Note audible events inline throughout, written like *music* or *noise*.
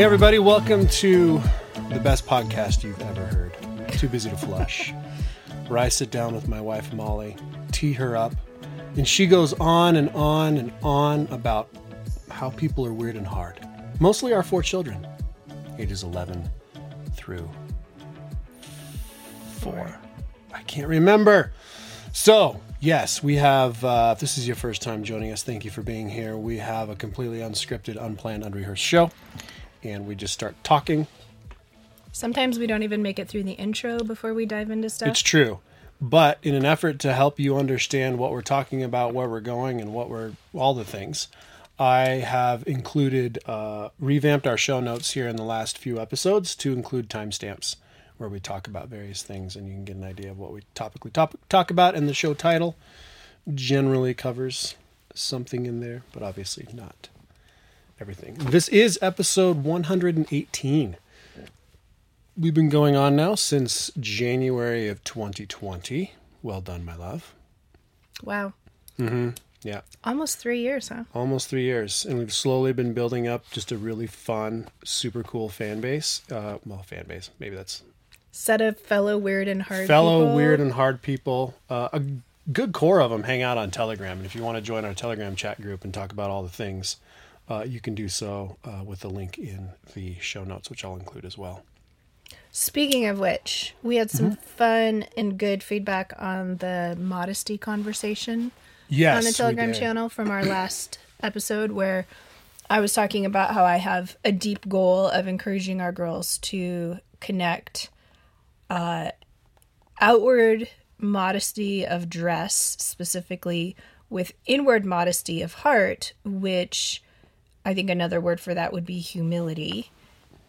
Hey, everybody, welcome to the best podcast you've ever heard Too Busy to Flush, where I sit down with my wife, Molly, tee her up, and she goes on and on and on about how people are weird and hard. Mostly our four children, ages 11 through 4. I can't remember. So, yes, we have, uh, if this is your first time joining us, thank you for being here. We have a completely unscripted, unplanned, unrehearsed show, and we just start talking. Sometimes we don't even make it through the intro before we dive into stuff. It's true. But in an effort to help you understand what we're talking about, where we're going, and what we're all the things, I have included, uh, revamped our show notes here in the last few episodes to include timestamps where we talk about various things and you can get an idea of what we topically top, talk about. And the show title generally covers something in there, but obviously not everything. This is episode 118 we've been going on now since January of 2020. Well done, my love. Wow. Mhm. Yeah, Almost three years, huh? almost three years, and we've slowly been building up just a really fun, super cool fan base. Uh, well, fan base, maybe that's Set of fellow weird and hard fellow people. weird and hard people. Uh, a good core of them hang out on Telegram, and if you want to join our Telegram chat group and talk about all the things, uh, you can do so uh, with the link in the show notes, which I'll include as well. Speaking of which, we had Mm-hmm. some fun and good feedback on the modesty conversation Yes, on the Telegram channel from our last episode where I was talking about how I have a deep goal of encouraging our girls to connect uh, outward modesty of dress specifically with inward modesty of heart, which I think another word for that would be humility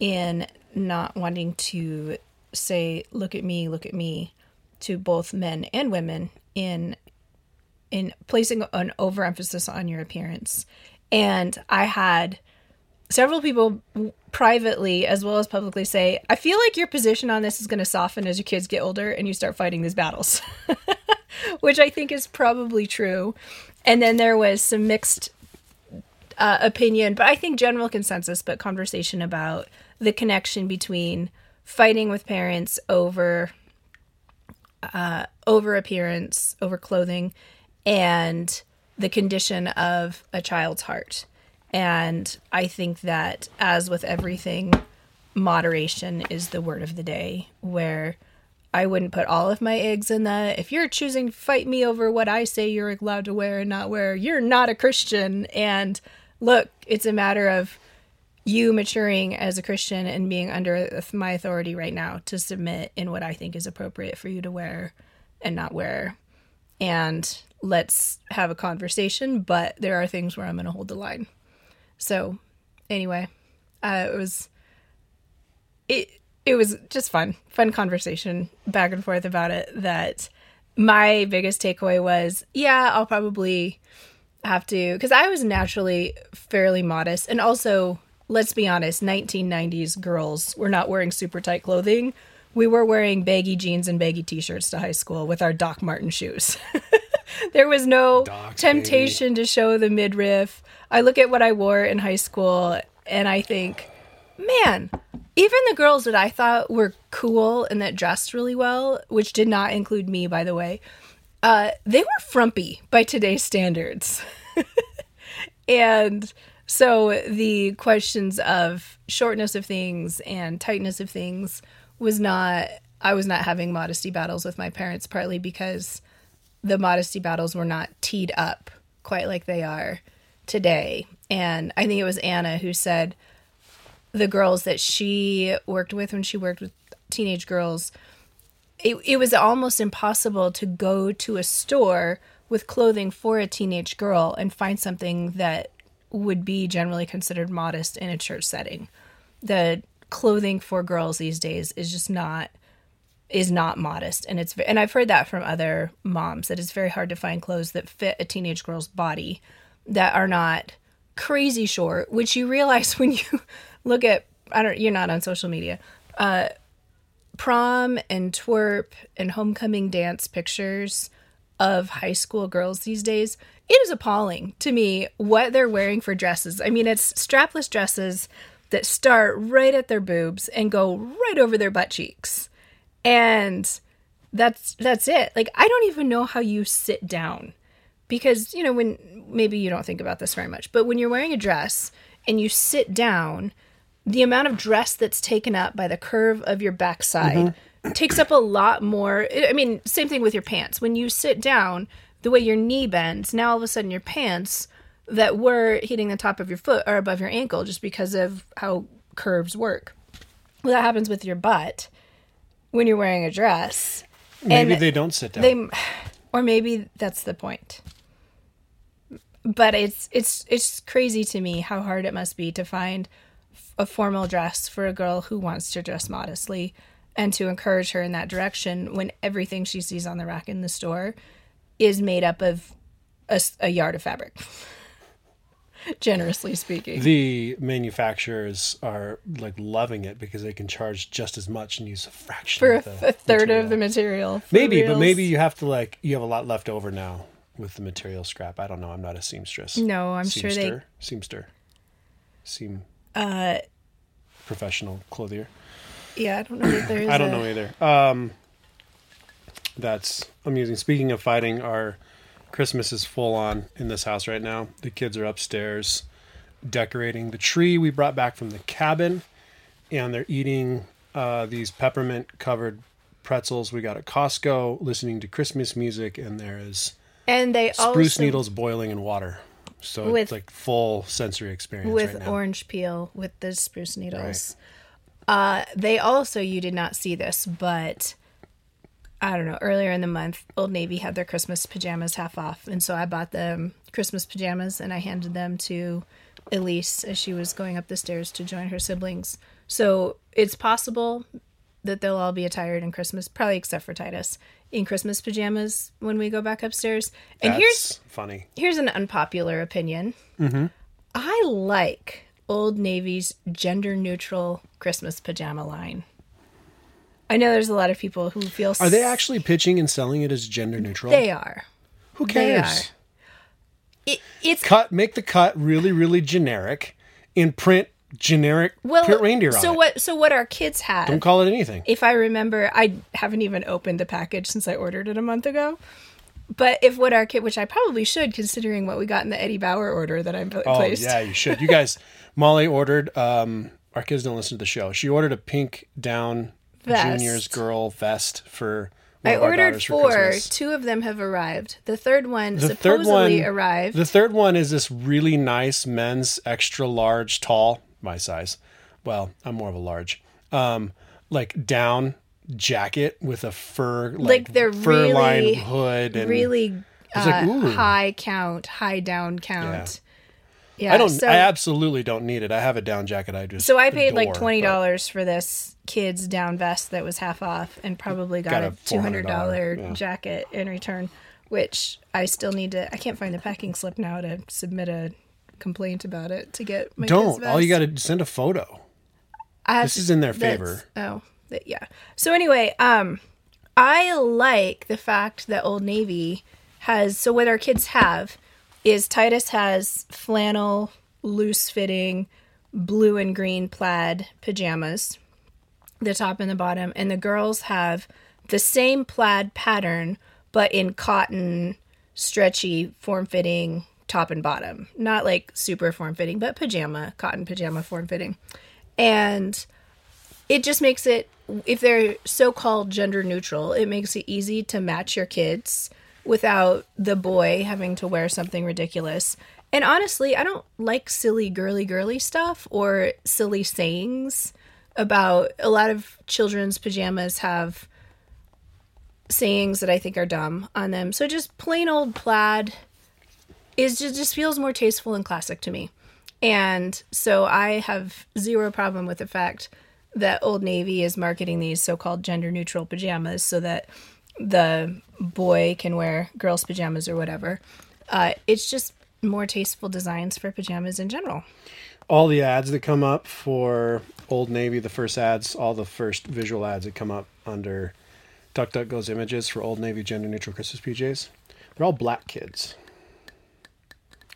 in not wanting to say, look at me, look at me to both men and women in in placing an overemphasis on your appearance. And I had several people privately as well as publicly say, I feel like your position on this is going to soften as your kids get older and you start fighting these battles, *laughs* which I think is probably true. And then there was some mixed uh, opinion, but I think general consensus, but conversation about the connection between fighting with parents over uh, over appearance, over clothing, and the condition of a child's heart. And I think that, as with everything, moderation is the word of the day, where I wouldn't put all of my eggs in the if you're choosing to fight me over what I say you're allowed to wear and not wear, you're not a Christian. And look, it's a matter of you maturing as a Christian and being under my authority right now to submit in what I think is appropriate for you to wear and not wear. And let's have a conversation, but there are things where I'm going to hold the line. So, anyway, uh, it was it it was just fun, fun conversation back and forth about it. That my biggest takeaway was, yeah, I'll probably have to because I was naturally fairly modest, and also let's be honest, 1990s girls were not wearing super tight clothing. We were wearing baggy jeans and baggy t-shirts to high school with our Doc Martens shoes. *laughs* there was no Docs, temptation to show the midriff. I look at what I wore in high school and I think, man, even the girls that I thought were cool and that dressed really well, which did not include me, by the way, uh, they were frumpy by today's standards. *laughs* and so the questions of shortness of things and tightness of things was not, I was not having modesty battles with my parents, partly because the modesty battles were not teed up quite like they are today. And I think it was Anna who said the girls that she worked with when she worked with teenage girls, it, it was almost impossible to go to a store with clothing for a teenage girl and find something that would be generally considered modest in a church setting. The clothing for girls these days is just not is not modest and it's and I've heard that from other moms that it's very hard to find clothes that fit a teenage girl's body that are not crazy short which you realize *laughs* when you look at I don't you're not on social media uh prom and twerp and homecoming dance pictures of high school girls these days it is appalling to me what they're wearing for dresses I mean it's strapless dresses that start right at their boobs and go right over their butt cheeks. And that's that's it. Like I don't even know how you sit down. Because, you know, when maybe you don't think about this very much, but when you're wearing a dress and you sit down, the amount of dress that's taken up by the curve of your backside mm-hmm. takes up a lot more. I mean, same thing with your pants. When you sit down, the way your knee bends, now all of a sudden your pants that were hitting the top of your foot are above your ankle just because of how curves work. Well, that happens with your butt when you're wearing a dress. Maybe And they don't sit down. They, or maybe that's the point. But it's it's it's crazy to me how hard it must be to find a formal dress for a girl who wants to dress modestly and to encourage her in that direction when everything she sees on the rack in the store is made up of a yard of fabric. *laughs* Generously speaking. the manufacturers are like loving it because they can charge just as much and use a fraction for a, of the a third material. of the material. Maybe, but maybe you have to like you have a lot left over now with the material scrap. I don't know. I'm not a seamstress. No, I'm sure they- Seamster? Seamster. Seam Uh, professional clothier. yeah, I don't know there's. *coughs* I don't a- know either. Um, that's amusing. Speaking of fighting, our Christmas is full on in this house right now. The kids are upstairs decorating the tree we brought back from the cabin, and they're eating uh, these peppermint covered pretzels we got at Costco, listening to Christmas music, and there is And they spruce also needles boiling in water. So With- it's like full sensory experience with right now. orange peel with the spruce needles. Uh, they also, you did not see this, but I don't know. Earlier in the month, Old Navy had their Christmas pajamas half off, and so I bought them Christmas pajamas and I handed them to Elise as she was going up the stairs to join her siblings. So it's possible that they'll all be attired in Christmas, probably except for Titus, in Christmas pajamas when we go back upstairs. And That's here's funny. here's an unpopular opinion. Mm-hmm. I like Old Navy's gender neutral Christmas pajama line. I know there's a lot of people who feel Are they actually pitching and selling it as gender neutral? They are. Who cares? are. It, it's cut make the cut really really generic and print generic well. print reindeer on so what? So what our kids have. Don't call it anything. if I remember, I haven't even opened the package since I ordered it a month ago. But if what our kid, which I probably should, considering what we got in the Eddie Bauer order that I Oh placed. yeah, you should. You guys, *laughs* Molly ordered. um Our kids don't listen to the show. She ordered a pink down Vest. juniors girl vest for. I ordered four. Two of them have arrived. The third one The third one arrived. The third one is this really nice men's extra large, tall, my size. Well, I'm more of a large. Um, like down jacket with a fur like, Like they're fur really- lined hood and really was like, uh, high count, high down count. Yeah. I don't. so, I absolutely don't need it. I have a down jacket. I just so I paid like twenty dollars for this kid's down vest that was half off, and probably got, Got a two hundred dollar $400, yeah. jacket in return. Which I still need to. I can't find the packing slip now to submit a complaint about it to get my Don't. All you got to send a photo. This to- is in their favor. Oh, th- yeah. So anyway, um, I like the fact that Old Navy has. So what our kids have is Titus has flannel, loose fitting, blue and green plaid pajamas, the top and the bottom, and the girls have the same plaid pattern but in cotton, stretchy, form fitting top and bottom. Not like super form fitting, but pajama, cotton pajama form fitting. And it just makes it if they're so-called gender neutral it makes it easy to match your kids without the boy having to wear something ridiculous and honestly i don't like silly girly girly stuff or silly sayings about a lot of children's pajamas have sayings that i think are dumb on them so just plain old plaid is just, just feels more tasteful and classic to me and so I have zero problem with the fact that Old Navy is marketing these so-called gender neutral pajamas so that the boy can wear girls' pajamas or whatever. Uh, it's just more tasteful designs for pajamas in general. All the ads that come up for Old Navy, the first ads, all the first visual ads that come up under DuckDuckGo's images for Old Navy gender neutral Christmas PJs, they're all black kids.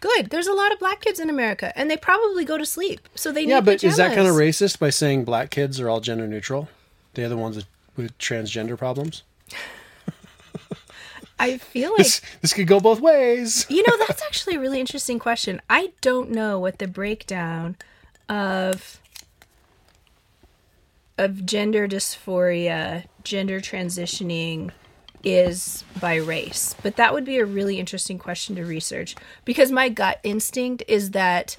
Good. There's a lot of black kids in America, and they probably go to sleep, so they Yeah, but is that kind of racist by saying black kids are all gender neutral? They're the ones with transgender problems. *laughs* I feel like This this could go both ways. *laughs* You know, that's actually a really interesting question. I don't know what the breakdown of of gender dysphoria, gender transitioning is by race. But that would be a really interesting question to research because my gut instinct is that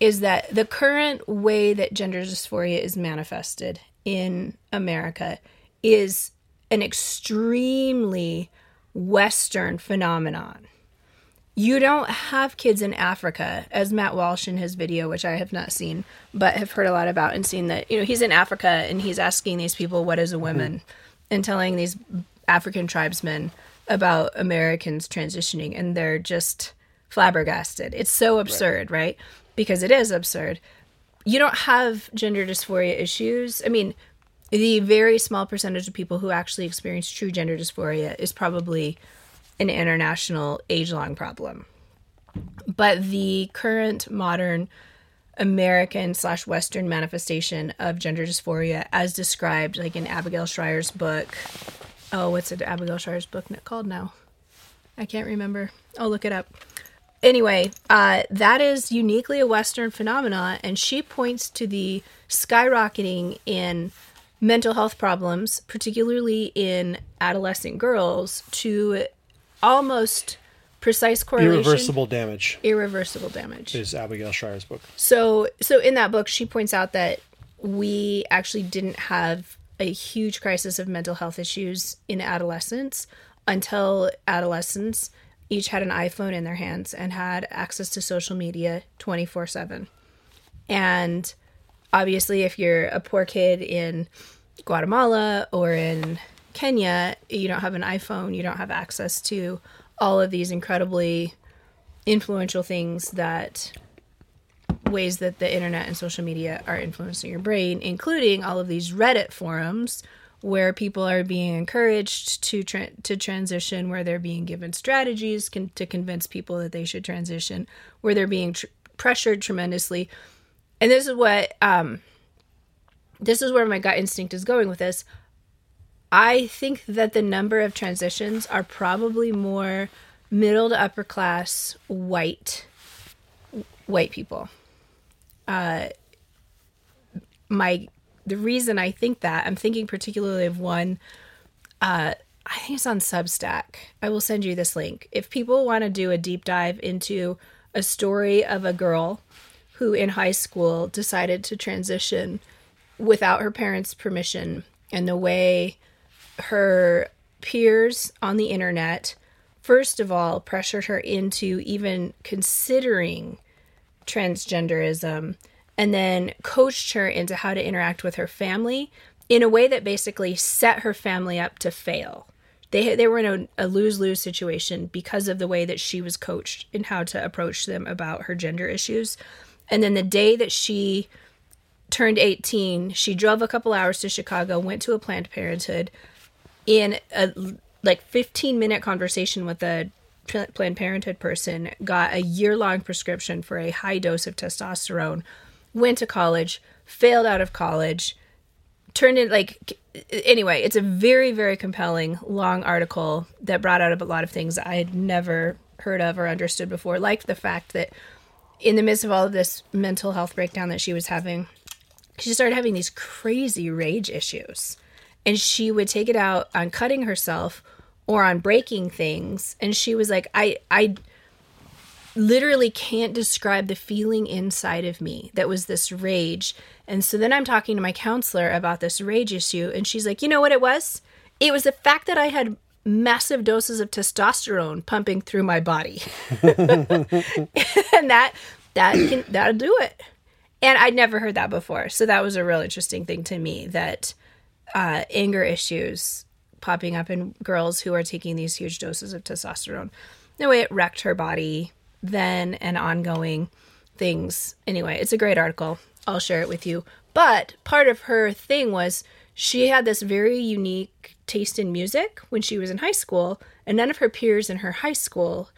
is that the current way that gender dysphoria is manifested in America is an extremely western phenomenon you don't have kids in Africa, as Matt Walsh in his video, which I have not seen, but have heard a lot about and seen that, you know, he's in Africa and he's asking these people, what is a woman? Mm-hmm. And telling these African tribesmen about Americans transitioning. And they're just flabbergasted. It's so absurd, right? Because it is absurd. You don't have gender dysphoria issues. I mean, the very small percentage of people who actually experience true gender dysphoria is probably an international age long problem. But the current modern American slash Western manifestation of gender dysphoria, as described like in Abigail Shrier's book. Oh, what's it? Abigail Shrier's book called now? I can't remember. I'll look it up. Anyway, uh, that is uniquely a Western phenomenon, and she points to the skyrocketing in mental health problems, particularly in adolescent girls, to almost precise correlation. Irreversible damage Irreversible damage. is Abigail Shrier's book. So, so in that book, she points out that we actually didn't have a huge crisis of mental health issues in adolescence until adolescents each had an iPhone in their hands and had access to social media 24 7. And obviously, if you're a poor kid in Guatemala or in Kenya, you don't have an iPhone, you don't have access to all of these incredibly influential things that ways that the internet and social media are influencing your brain, including all of these Reddit forums where people are being encouraged to tra- to transition, where they're being given strategies to convince people that they should transition, where they're being tr- pressured tremendously. And this is what um, this is where my gut instinct is going with this. I think that the number of transitions are probably more middle to upper class white white people. Uh, my the reason I think that I'm thinking particularly of one. Uh, I think it's on Substack. I will send you this link if people want to do a deep dive into a story of a girl who in high school decided to transition without her parents' permission and the way her peers on the internet first of all pressured her into even considering transgenderism and then coached her into how to interact with her family in a way that basically set her family up to fail. They they were in a, a lose lose situation because of the way that she was coached in how to approach them about her gender issues. And then the day that she turned 18, she drove a couple hours to Chicago, went to a Planned Parenthood in a like 15 minute conversation with a Planned Parenthood person, got a year long prescription for a high dose of testosterone, went to college, failed out of college, turned in like anyway, it's a very very compelling long article that brought out a lot of things I had never heard of or understood before, like the fact that in the midst of all of this mental health breakdown that she was having, she started having these crazy rage issues. And she would take it out on cutting herself or on breaking things. And she was like, I I literally can't describe the feeling inside of me that was this rage. And so then I'm talking to my counselor about this rage issue, and she's like, you know what it was? It was the fact that I had massive doses of testosterone pumping through my body. *laughs* and that that can that'll do it. And I'd never heard that before. So that was a real interesting thing to me that uh, anger issues popping up in girls who are taking these huge doses of testosterone. The way it wrecked her body then and ongoing things. Anyway, it's a great article. I'll share it with you. But part of her thing was she had this very unique taste in music when she was in high school, and none of her peers in her high school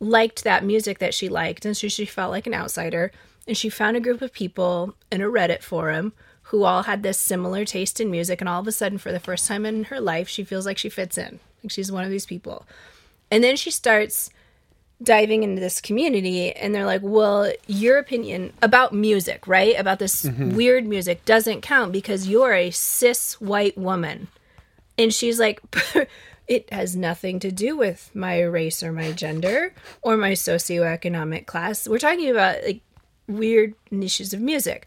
liked that music that she liked, and so she felt like an outsider. And she found a group of people in a Reddit forum who all had this similar taste in music, and all of a sudden, for the first time in her life, she feels like she fits in. Like she's one of these people. And then she starts diving into this community and they're like, "Well, your opinion about music, right? About this mm-hmm. weird music doesn't count because you're a cis white woman." And she's like, *laughs* "It has nothing to do with my race or my gender or my socioeconomic class. We're talking about like weird niches of music."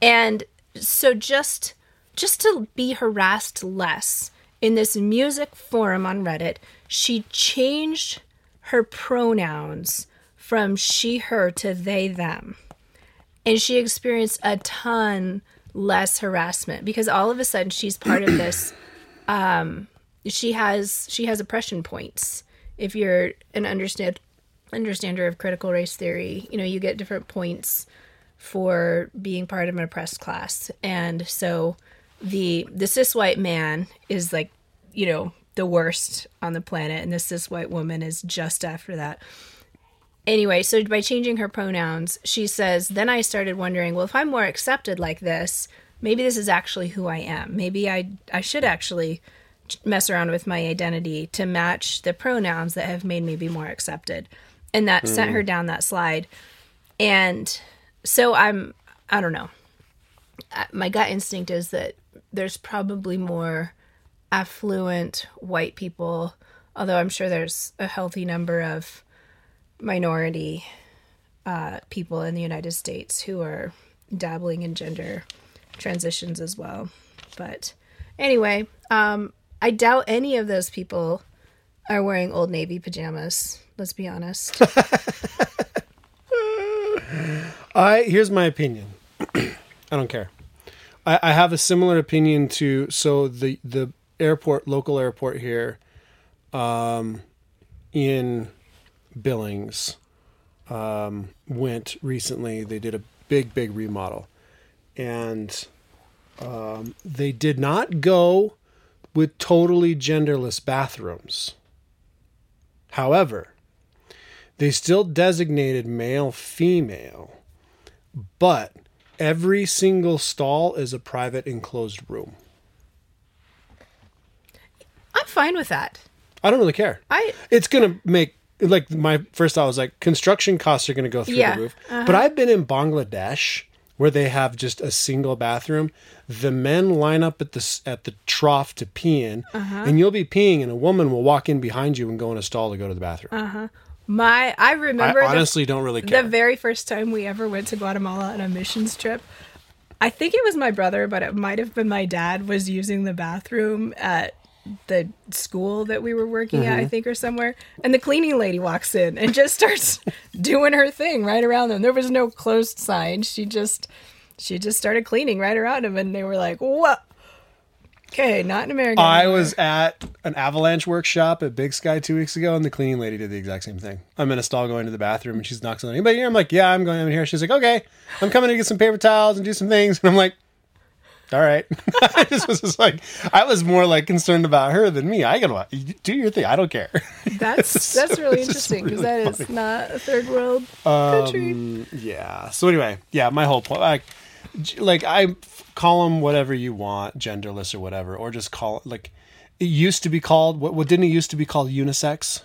And so just just to be harassed less in this music forum on Reddit, she changed her pronouns from she, her to they, them. And she experienced a ton less harassment because all of a sudden she's part of this *clears throat* um she has she has oppression points. If you're an understand understander of critical race theory, you know, you get different points for being part of an oppressed class. And so the the cis white man is like, you know, the worst on the planet and the cis white woman is just after that. Anyway, so by changing her pronouns, she says, then I started wondering, well, if I'm more accepted like this, maybe this is actually who I am. Maybe I I should actually mess around with my identity to match the pronouns that have made me be more accepted. And that sent hmm. her down that slide. And so I'm I don't know. My gut instinct is that there's probably more affluent white people, although I'm sure there's a healthy number of minority uh, people in the United States who are dabbling in gender transitions as well. But anyway, um, I doubt any of those people are wearing Old Navy pajamas. Let's be honest. *laughs* I here's my opinion. *clears throat* I don't care. I, I have a similar opinion to so the the airport local airport here, um, in Billings, um, went recently. They did a big big remodel, and um, they did not go with totally genderless bathrooms. However, they still designated male female but every single stall is a private enclosed room. I'm fine with that. i don't really care. I it's gonna make like my first thought was like construction costs are gonna go through Yeah, the roof uh-huh. but i've been in bangladesh where they have just a single bathroom. The men line up at the at the trough to pee in uh-huh. and you'll be peeing and a woman will walk in behind you and go in a stall to go to the bathroom uh-huh. My I i remember the- honestly don't really care the very first time we ever went to Guatemala on a missions trip, I think it was my brother, but it might have been my dad, was using the bathroom at the school that we were working at, I mm-hmm. think, or somewhere. And the cleaning lady walks in and just *laughs* starts doing her thing right around them. There was no closed sign. She just she just started cleaning right around him and they were like, What? Okay, not in America. I anymore." was at an avalanche workshop at Big Sky two weeks ago, and the cleaning lady did the exact same thing. I'm in a stall going to the bathroom, and she's knocking on anybody here. I'm like, yeah, I'm going in here. She's like, okay, I'm coming to get some paper towels and do some things, *laughs* and I'm like, all right. *laughs* I just was just like, I was more like concerned about her than me. I gotta do your thing. I don't care. *laughs* That's that's really interesting because really that is not a third world country. Um, yeah. So anyway, yeah, my whole point, like, like I call them whatever you want, genderless or whatever, or just call like it used to be called. What, what didn't it used to be called? Unisex.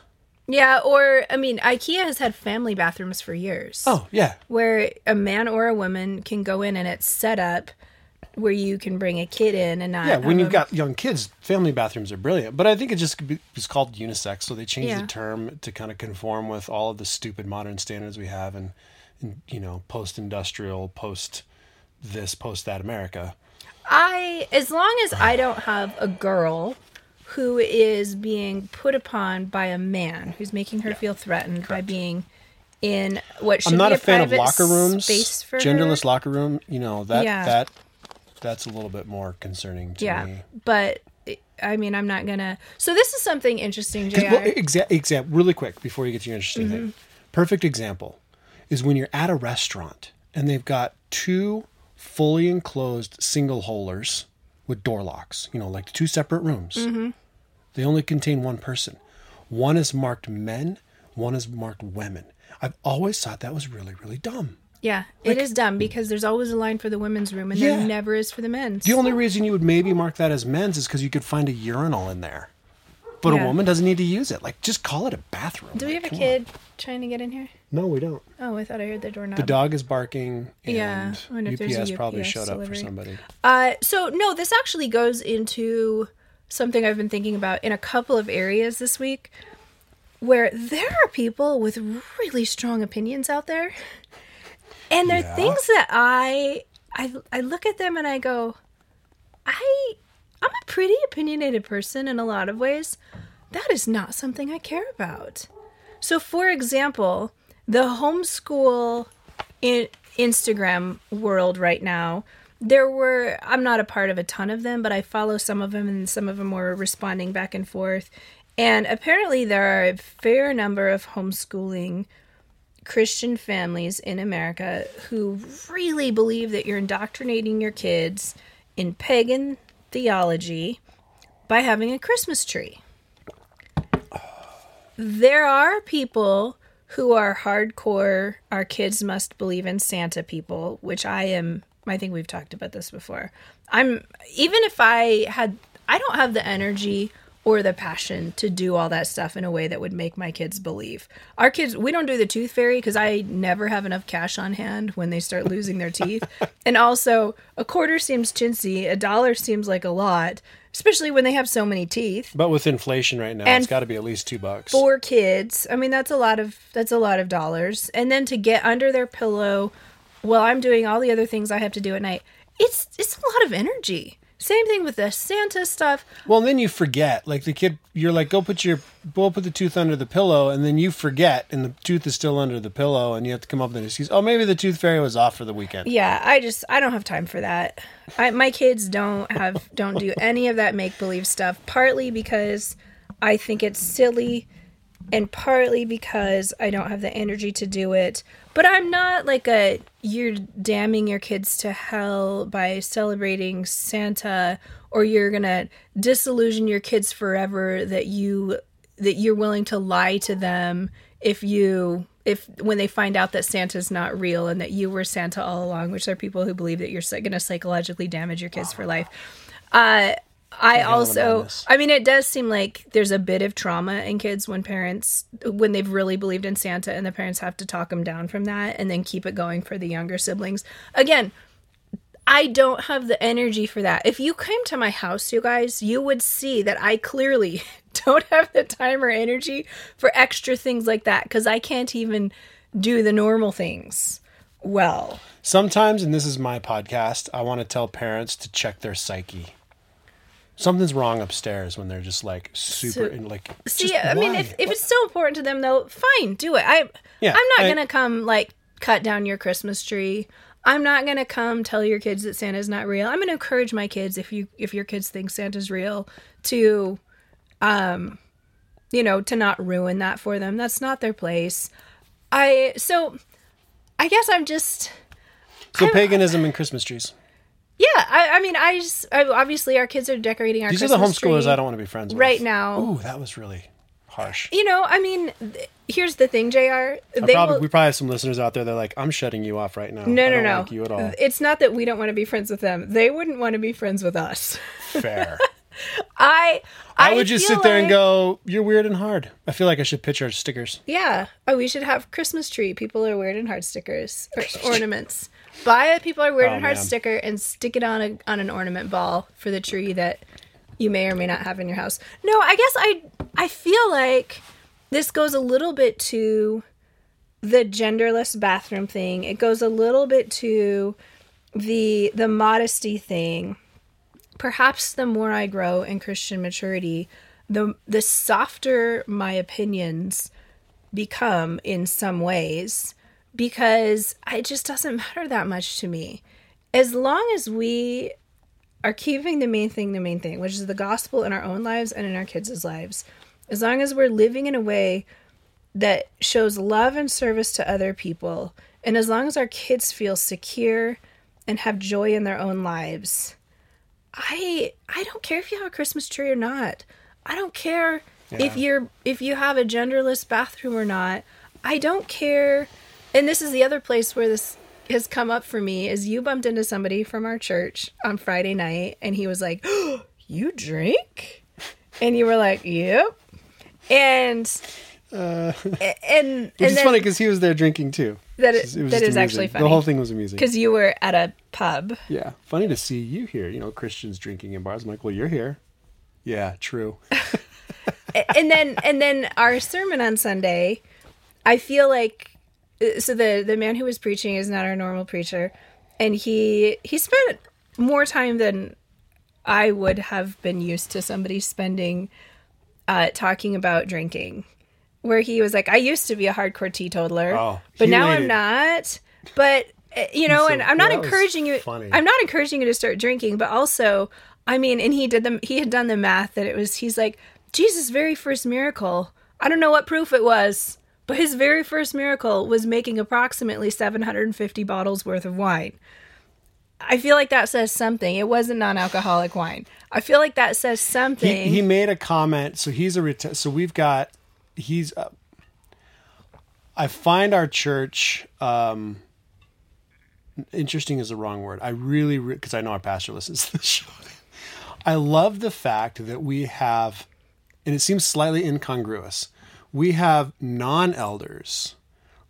Yeah, or I mean, IKEA has had family bathrooms for years. Oh yeah, Where a man or a woman can go in and it's set up where you can bring a kid in and not. yeah. When have you've got young kids, family bathrooms are brilliant. But I think it just was called unisex, so they changed Yeah. the term to kind of conform with all of the stupid modern standards we have, and, and you know, post-industrial, post this, post that America. I, as long as I don't have a girl who is being put upon by a man who's making her feel threatened by being in what should I'm not be a fan of locker rooms, space for genderless her. locker room. You know that Yeah. that that's a little bit more concerning to Yeah, me. but I mean, I'm not gonna. So this is something interesting, Jr. Well, exa- exa- really quick before you get to your interesting thing. Mm-hmm. Perfect example is when you're at a restaurant and they've got two fully enclosed single holers with door locks, you know, like two separate rooms. Mm-hmm. They only contain one person. One is marked men, one is marked women. I've always thought that was really, really dumb. Yeah, it is dumb because there's always a line for the women's room and Yeah. there never is for the men's. The only reason you would maybe mark that as men's is because you could find a urinal in there. But Yeah. a woman doesn't need to use it. Like, just call it a bathroom. Do we Like, have a come on. kid trying to get in here? No, we don't. Oh, I thought I heard the doorknob. The dog is barking, and Yeah, if UPS probably UPS showed up for somebody. Uh, so no, this actually goes into something I've been thinking about in a couple of areas this week, where there are people with really strong opinions out there, and they're things that I I I look at them and I go, I I'm a pretty opinionated person in a lot of ways. That is not something I care about. So, for example, the homeschool in Instagram world right now, there were, I'm not a part of a ton of them, but I follow some of them, and some of them were responding back and forth. And apparently, there are a fair number of homeschooling Christian families in America who really believe that you're indoctrinating your kids in pagan theology by having a Christmas tree. There are people who are hardcore, our kids must believe in Santa people, which I am, I think we've talked about this before. I'm, even if I had, I don't have the energy or the passion to do all that stuff in a way that would make my kids believe. Our kids, we don't do the tooth fairy because I never have enough cash on hand when they start losing their teeth. *laughs* and also, a quarter seems chintzy, a dollar seems like a lot, especially when they have so many teeth. But with inflation right now, And it's got to be at least two bucks. four kids. I mean that's a lot of that's a lot of dollars. And then to get under their pillow while i'm doing all the other things i have to do at night it's it's a lot of energy same thing with the santa stuff Well, and then you forget. Like the kid, you're like, go put your, go put the tooth under the pillow, and then you forget, and the tooth is still under the pillow, and you have to come up with an excuse. Oh, maybe the tooth fairy was off for the weekend. yeah i just i don't have time for that I, my kids don't have don't do any of that make believe stuff partly because i think it's silly and partly because I don't have the energy to do it. But I'm not like a you're damning your kids to hell by celebrating Santa or you're going to disillusion your kids forever that you that you're willing to lie to them if you if when they find out that Santa's not real and that you were Santa all along, which are people who believe that you're going to psychologically damage your kids for life. Uh I hell of a also. I mean, it does seem like there's a bit of trauma in kids when parents, when they've really believed in Santa and the parents have to talk them down from that and then keep it going for the younger siblings. Again, I don't have the energy for that. If you came to my house, you guys, you would see that I clearly *laughs* don't have the time or energy for extra things like that because I can't even do the normal things well. Sometimes, and this is my podcast, I want to tell parents to check their psyche. Something's wrong upstairs when they're just like super So- and like. See, I mean, why? if, if it's so important to them, though, fine, do it. I, Yeah, I'm not I- gonna come like cut down your Christmas tree. I'm not gonna come tell your kids that Santa's not real. I'm gonna encourage my kids if you if your kids think Santa's real to, um, you know, to not ruin that for them. That's not their place. I so, I guess I'm just. so paganism and Christmas trees. Yeah, I, I mean, I just I, obviously our kids are decorating our These are the homeschoolers tree I don't want to be friends with. right now. Ooh, that was really harsh. You know, I mean, th- here's the thing, Jr. They probably, will, we probably have some listeners out there They're like, I'm shutting you off right now. No, I no, don't no. Like you at all. It's not that we don't want to be friends with them. They wouldn't want to be friends with us. Fair. *laughs* I I would just sit there and go, "You're weird and hard." I feel like I should pitch our stickers. Yeah. Oh, we should have Christmas tree. People are weird and hard stickers or ornaments. Buy a people are weird Oh, and hard man. sticker and stick it on a on an ornament ball for the tree that you may or may not have in your house. No, I guess I I feel like this goes a little bit to the genderless bathroom thing. It goes a little bit to the the modesty thing. Perhaps the more I grow in Christian maturity, the the softer my opinions become in some ways because it just doesn't matter that much to me. As long as we are keeping the main thing the main thing, which is the gospel in our own lives and in our kids' lives, as long as we're living in a way that shows love and service to other people, and as long as our kids feel secure and have joy in their own lives, I I don't care if you have a Christmas tree or not. I don't care if you're if you have a genderless bathroom or not. I don't care. And this is the other place where this has come up for me is you bumped into somebody from our church on Friday night and he was like, *gasps* "You drink?" And you were like, "Yep." And Uh, *laughs* and which is funny because he was there drinking too. That It is- was that is actually funny. The whole thing was amusing. because you were at a pub. Yeah, funny to see you here. You know, Christians drinking in bars. I'm like, well, you're here. Yeah, true. *laughs* and then and then our sermon on Sunday, I feel like so the the man who was preaching is not our normal preacher, and he he spent more time than I would have been used to somebody spending uh, talking about drinking, where he was like, I used to be a hardcore teetotaler, Oh, but now I'm it- not. But uh, you know, So- and I'm not encouraging you. funny. I'm not encouraging you to start drinking, but also, I mean, and he did the he had done the math that it was. He's like Jesus' very first miracle. I don't know what proof it was, but his very first miracle was making approximately 750 bottles worth of wine. I feel like that says something. It wasn't non-alcoholic wine. I feel like that says something. he made a comment. So he's a reti- so we've got he's. Uh, I find our church um, interesting is the wrong word. I really because I know our pastor listens to the *laughs* show. I love the fact that we have, and it seems slightly incongruous. We have non-elders,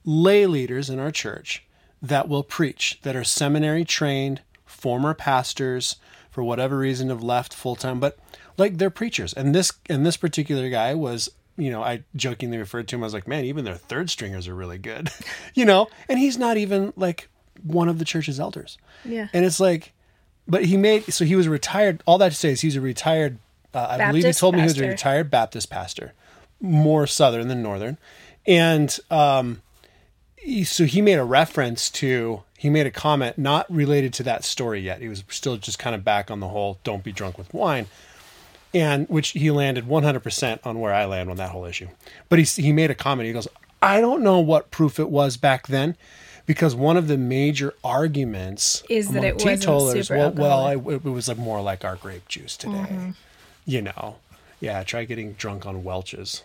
lay leaders in our church that will preach that are seminary trained, former pastors for whatever reason have left full time, but like they're preachers. And this and this particular guy was, you know, I jokingly referred to him. I was like, man, even their third stringers are really good, *laughs* you know. And he's not even like one of the church's elders. Yeah. And it's like, but he made so he was retired. All that to say is he's a retired. Uh, I believe he Baptist told me he was a retired Baptist pastor, more southern than northern, and um, he, so he made a reference to he made a comment not related to that story yet. He was still just kind of back on the whole "don't be drunk with wine," and which he landed 100% on where I land on that whole issue. But he he made a comment. He goes, "I don't know what proof it was back then." Because one of the major arguments Is that it wasn't teetotalers, super well, well I, it was like more like our grape juice today. Mm-hmm. You know, yeah. Try getting drunk on Welch's.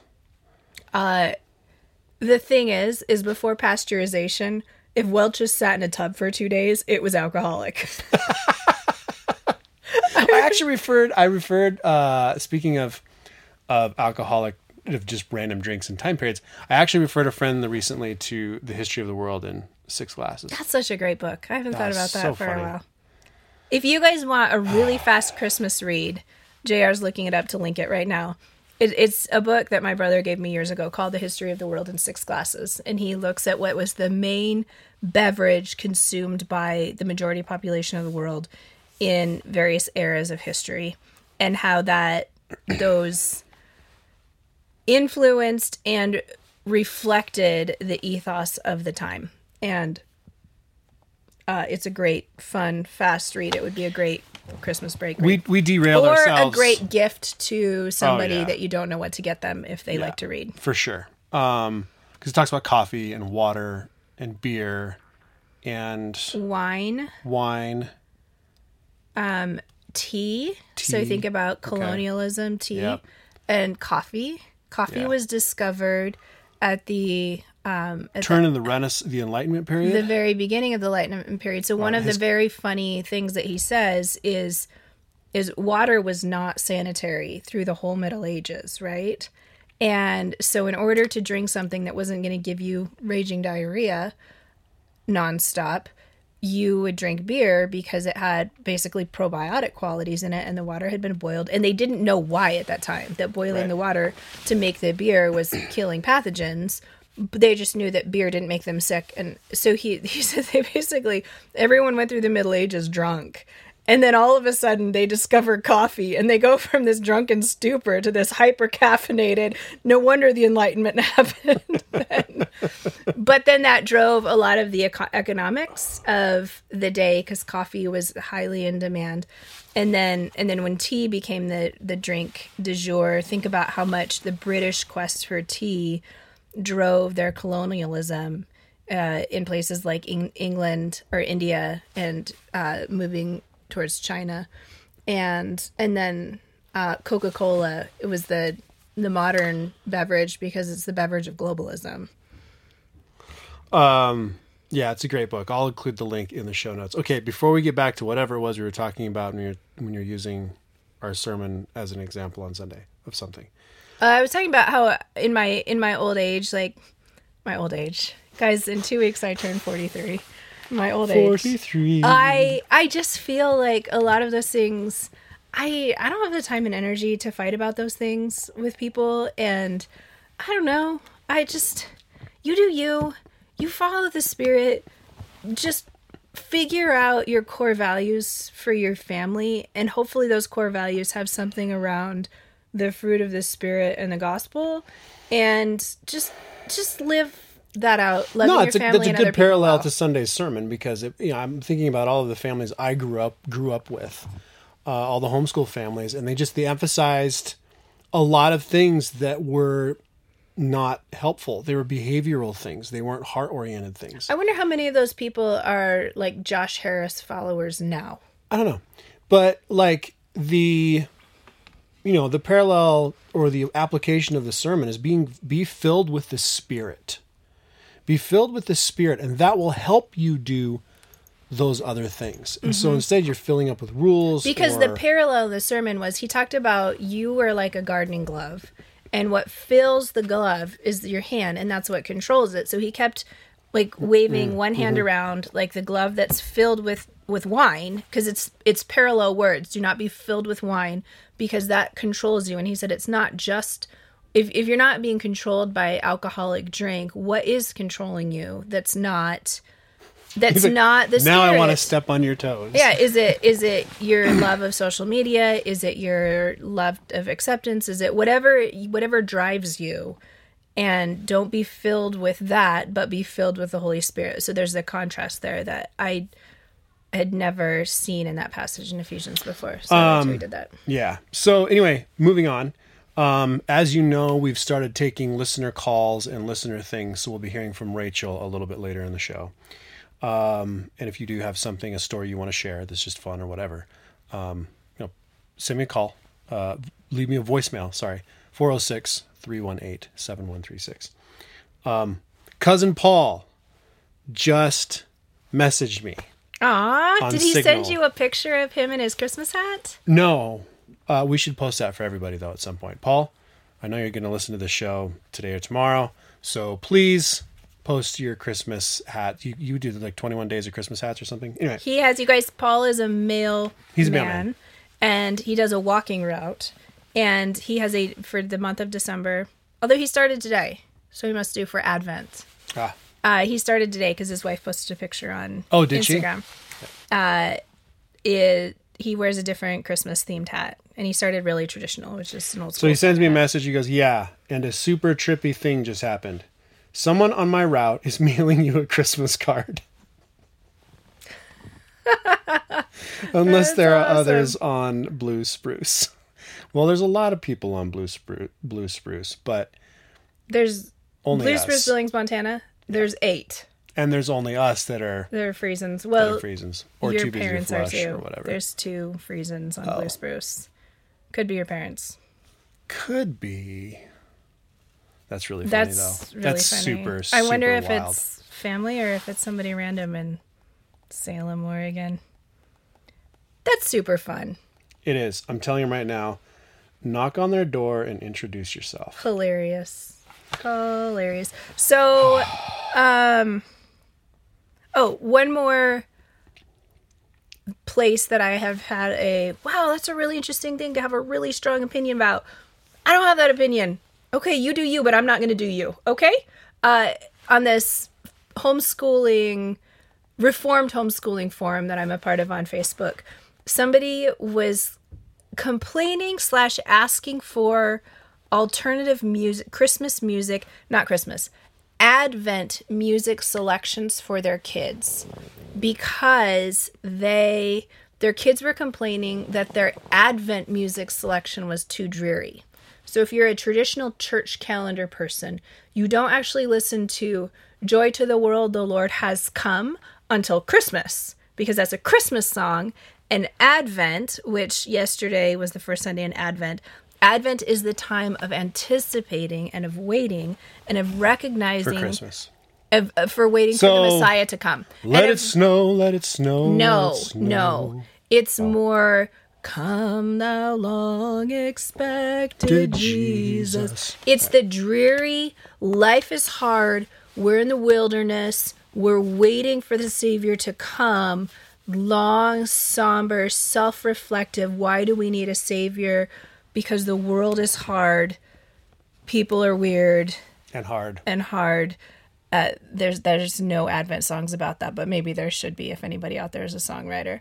The thing is, is before pasteurization, if Welch just sat in a tub for two days, it was alcoholic. *laughs* I actually referred. I referred. Uh, speaking of of alcoholic, of just random drinks and time periods. I actually referred a friend recently to the history of the world in six glasses. That's such a great book. I haven't thought about that so for funny. a while. If you guys want a really fast Christmas read, JR's looking it up to link it right now. It, it's a book that my brother gave me years ago called The History of the World in Six Glasses. And he looks at what was the main beverage consumed by the majority population of the world in various eras of history and how that *clears throat* those influenced and reflected the ethos of the time. And uh, it's a great, fun, fast read. It would be a great Christmas break. We we derailed or ourselves a great gift to somebody yeah. that you don't know what to get them if they Yeah, like to read. for sure. Um, because it talks about coffee and water and beer and Wine, wine. Um, tea. So Tea. think about colonialism, tea, Yep. and coffee. Coffee Yeah. was discovered at the um, Turn in the Renaissance, the Enlightenment period. the very beginning of the Enlightenment period. So one of his- the very funny things that he says is is water was not sanitary through the whole Middle Ages, right? And so in order to drink something that wasn't going to give you raging diarrhea nonstop, you would drink beer because it had basically probiotic qualities in it and the water had been boiled and they didn't know why at that time that boiling Right. the water to make the beer was killing pathogens they just knew that beer didn't make them sick. And so he *laughs* he said they basically everyone went through the middle ages drunk. And then all of a sudden they discover coffee and they go *laughs* from this drunken stupor to this hyper caffeinated no wonder the enlightenment *laughs* happened then. but then that drove a lot of the eco- economics of the day because coffee was highly in demand. And then and then when tea became the the drink du jour think about how much the british quest for tea drove their colonialism uh, in places like Eng- England or India and uh, moving towards China, and and then uh, Coca Cola. It was the the modern beverage because it's the beverage of globalism. Um, yeah, it's a great book. I'll include the link in the show notes. Okay, before we get back to whatever it was we were talking about when you're when you're using our sermon as an example on Sunday of something. Uh, I was talking about how in my in my old age, like my old age, guys. In two weeks, I turn forty three. My old age. Forty three. I I just feel like a lot of those things. I I don't have the time and energy to fight about those things with people, and I don't know. I just you do you. You follow the spirit. Just figure out your core values for your family, and hopefully those core values have something around the fruit of the spirit and the gospel, and just just live that out. Loving no, your it's a, that's a good parallel well. to Sunday's sermon because it, you know I'm thinking about all of the families I grew up grew up with, uh, all the homeschool families, and they just they emphasized a lot of things that were not helpful. They were behavioral things. They weren't heart oriented things. I wonder how many of those people are like Josh Harris followers now. I don't know. But like the you know, the parallel or the application of the sermon is being be filled with the spirit. Be filled with the spirit and that will help you do those other things. And so instead you're filling up with rules Mm-hmm. Because the parallel of the sermon was he talked about you were like a gardening glove, and what fills the glove is your hand, and that's what controls it. So he kept like waving one hand around like the glove that's filled with with wine because it's it's parallel words do not be filled with wine because that controls you and he said it's not just if, if you're not being controlled by alcoholic drink what is controlling you that's not that's like, not the now I want to step on your toes. Yeah, is it is it your love of social media? Is it your love of acceptance? Is it whatever whatever drives you? And don't be filled with that, but be filled with the Holy Spirit. So there's the contrast there that I had never seen in that passage in Ephesians before. So um, we did that. Yeah. So anyway, moving on. Um, as you know, we've started taking listener calls and listener things, so we'll be hearing from Rachel a little bit later in the show. Um, and if you do have something, a story you want to share that's just fun or whatever, um, you know, send me a call. Uh, leave me a voicemail. Sorry, 406 318 7136. Um, Cousin Paul just messaged me. Aw, did he send you a picture of him in his Christmas hat? No, uh, we should post that for everybody though at some point. Paul, I know you're going to listen to the show today or tomorrow, so please post your Christmas hat. You you did like 21 days of Christmas hats or something. Anyway, He has you guys. Paul is a male. He's a man, mailman. and he does a walking route. And he has a for the month of December. Although he started today, so he must do for Advent. ah, Uh, he started today because his wife posted a picture on Oh, did she? Uh, it he wears a different Christmas themed hat, and he started really traditional, which is an old school. so he sends me a message. He goes, "Yeah, and a super trippy thing just happened. Someone on my route is *laughs* mailing you a Christmas card." *laughs* Unless there are awesome. others on Blue Spruce. Well, there's a lot of people on Blue Spruce, Blue Spruce, but There's only Blue us. Spruce Billings, Montana. There's eight. and there's only us that are There are that Well, are Friesens or your to parents are too. or whatever. There's two Friesens on Oh. Blue Spruce. Could be your parents. Could be. That's really funny That's though. really That's funny. super. I wonder if wild. it's family or if it's somebody random in Salem, Oregon. That's super fun. It is. I'm telling you right now. Knock on their door and introduce yourself. Hilarious. Hilarious. So, *sighs* um, oh, one more place that I have had a wow, that's a really interesting thing to have a really strong opinion about. I don't have that opinion. Okay, you do you, but I'm not going to do you. Okay? Uh, on this homeschooling, reformed homeschooling forum that I'm a part of on Facebook, somebody was complaining slash asking for alternative music, Christmas music, not Christmas, Advent music selections for their kids because they their kids were complaining that their Advent music selection was too dreary. So if you're a traditional church calendar person, you don't actually listen to Joy to the World, the Lord Has Come until Christmas because that's a Christmas song. And Advent, which yesterday was the first Sunday in Advent, Advent is the time of anticipating and of waiting and of recognizing For Christmas. of, of- for waiting for the Messiah to come. Let And it of- snow, let it snow. no, it snow. no. It's oh. more come thou long expected Jesus. Jesus. It's the dreary life is hard. We're in the wilderness. We're waiting for the Savior to come. Long, somber, self reflective. Why do we need a Savior? Because the world is hard. People are weird And hard. and hard. Uh, there's there's no Advent songs about that, but maybe there should be if anybody out there is a songwriter.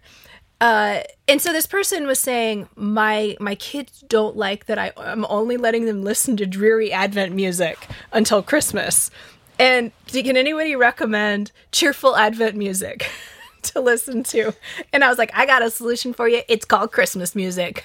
Uh, and so this person was saying, my my kids don't like that I am only letting them listen to dreary Advent music until Christmas. And can anybody recommend cheerful Advent music *laughs* *laughs* to listen to? And I was like, I got a solution for you. It's called Christmas music.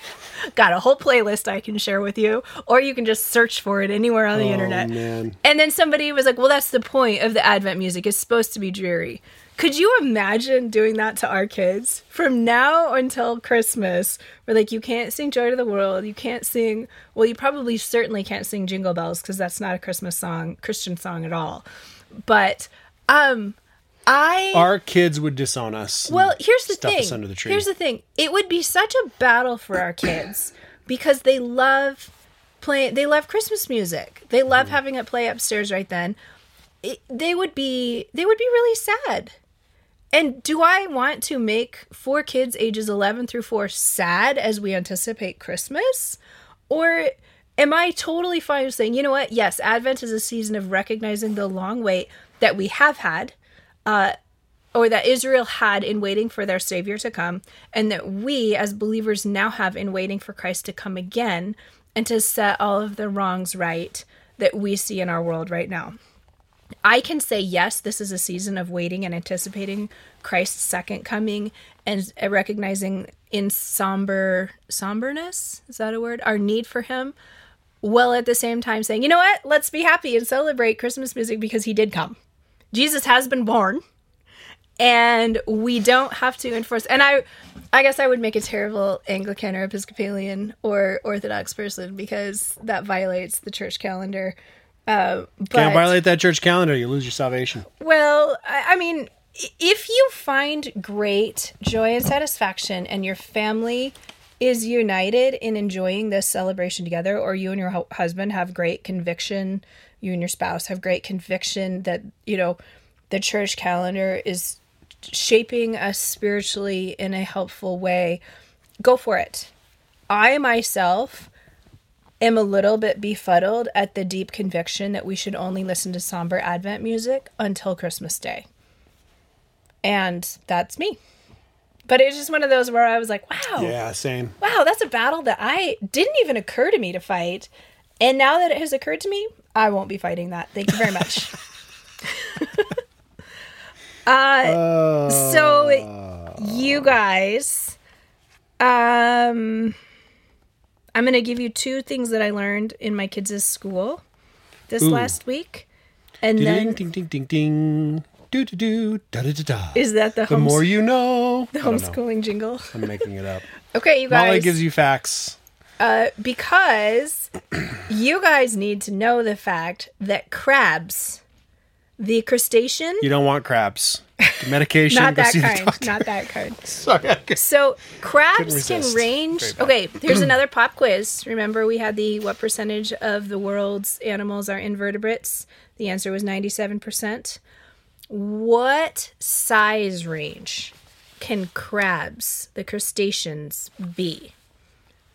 Got a whole playlist I can share with you, or you can just search for it anywhere on the internet. Oh, man. And then somebody was like, "Well, that's the point of the Advent music. It's supposed to be dreary." Could you imagine doing that to our kids from now until Christmas? Where like you can't sing "Joy to the World," you can't sing. Well, you probably certainly can't sing "Jingle Bells" because that's not a Christmas song, Christian song at all. But um, I Our kids would disown us. well, here's the thing. under the tree. Here's the thing. It would be such a battle for our kids *laughs* because they love playing. They love Christmas music. They love mm-hmm. having it play upstairs right then. It, they would be. They would be really sad. And do I want to make four kids ages 11 through 4 sad as we anticipate Christmas? Or am I totally fine with saying, you know what? Yes, Advent is a season of recognizing the long wait that we have had, uh, or that Israel had in waiting for their Savior to come, and that we as believers now have in waiting for Christ to come again and to set all of the wrongs right that we see in our world right now. I can say yes, this is a season of waiting and anticipating Christ's second coming and recognizing in somber somberness, is that a word? Our need for him. While at the same time saying, you know what? Let's be happy and celebrate Christmas music because he did come. Jesus has been born and we don't have to enforce and I I guess I would make a terrible Anglican or Episcopalian or Orthodox person because that violates the church calendar. Uh, but Can't violate that church calendar. You lose your salvation. well, I, I mean, if you find great joy and satisfaction, and your family is united in enjoying this celebration together, or you and your hu- husband have great conviction, you and your spouse have great conviction that you know the church calendar is shaping us spiritually in a helpful way, go for it. I myself am a little bit befuddled at the deep conviction that we should only listen to somber Advent music until Christmas Day. And that's me. But it's just one of those where I was like, wow, Yeah, same. wow, that's a battle that I didn't even occur to me to fight. And now that it has occurred to me, I won't be fighting that. Thank you very much. *laughs* *laughs* Uh, so you guys um i'm gonna give you two things that i learned in my kids' school this Ooh. last week and ding, then ding, ding, ding, ding. Do, do, do. Da, da, da, da. is that the, the homes- more you know. the don't know. homeschooling jingle I'm making it up. *laughs* okay you guys. Molly gives you facts. Uh, because you guys need to know the fact that crabs the crustacean You don't want crabs. The medication. not that see the kind not that kind *laughs* Sorry. So crabs can range. Okay, here's another pop quiz. Remember, we had the what percentage of the world's animals are invertebrates? The answer was 97%. What size range can crabs, the crustaceans, be?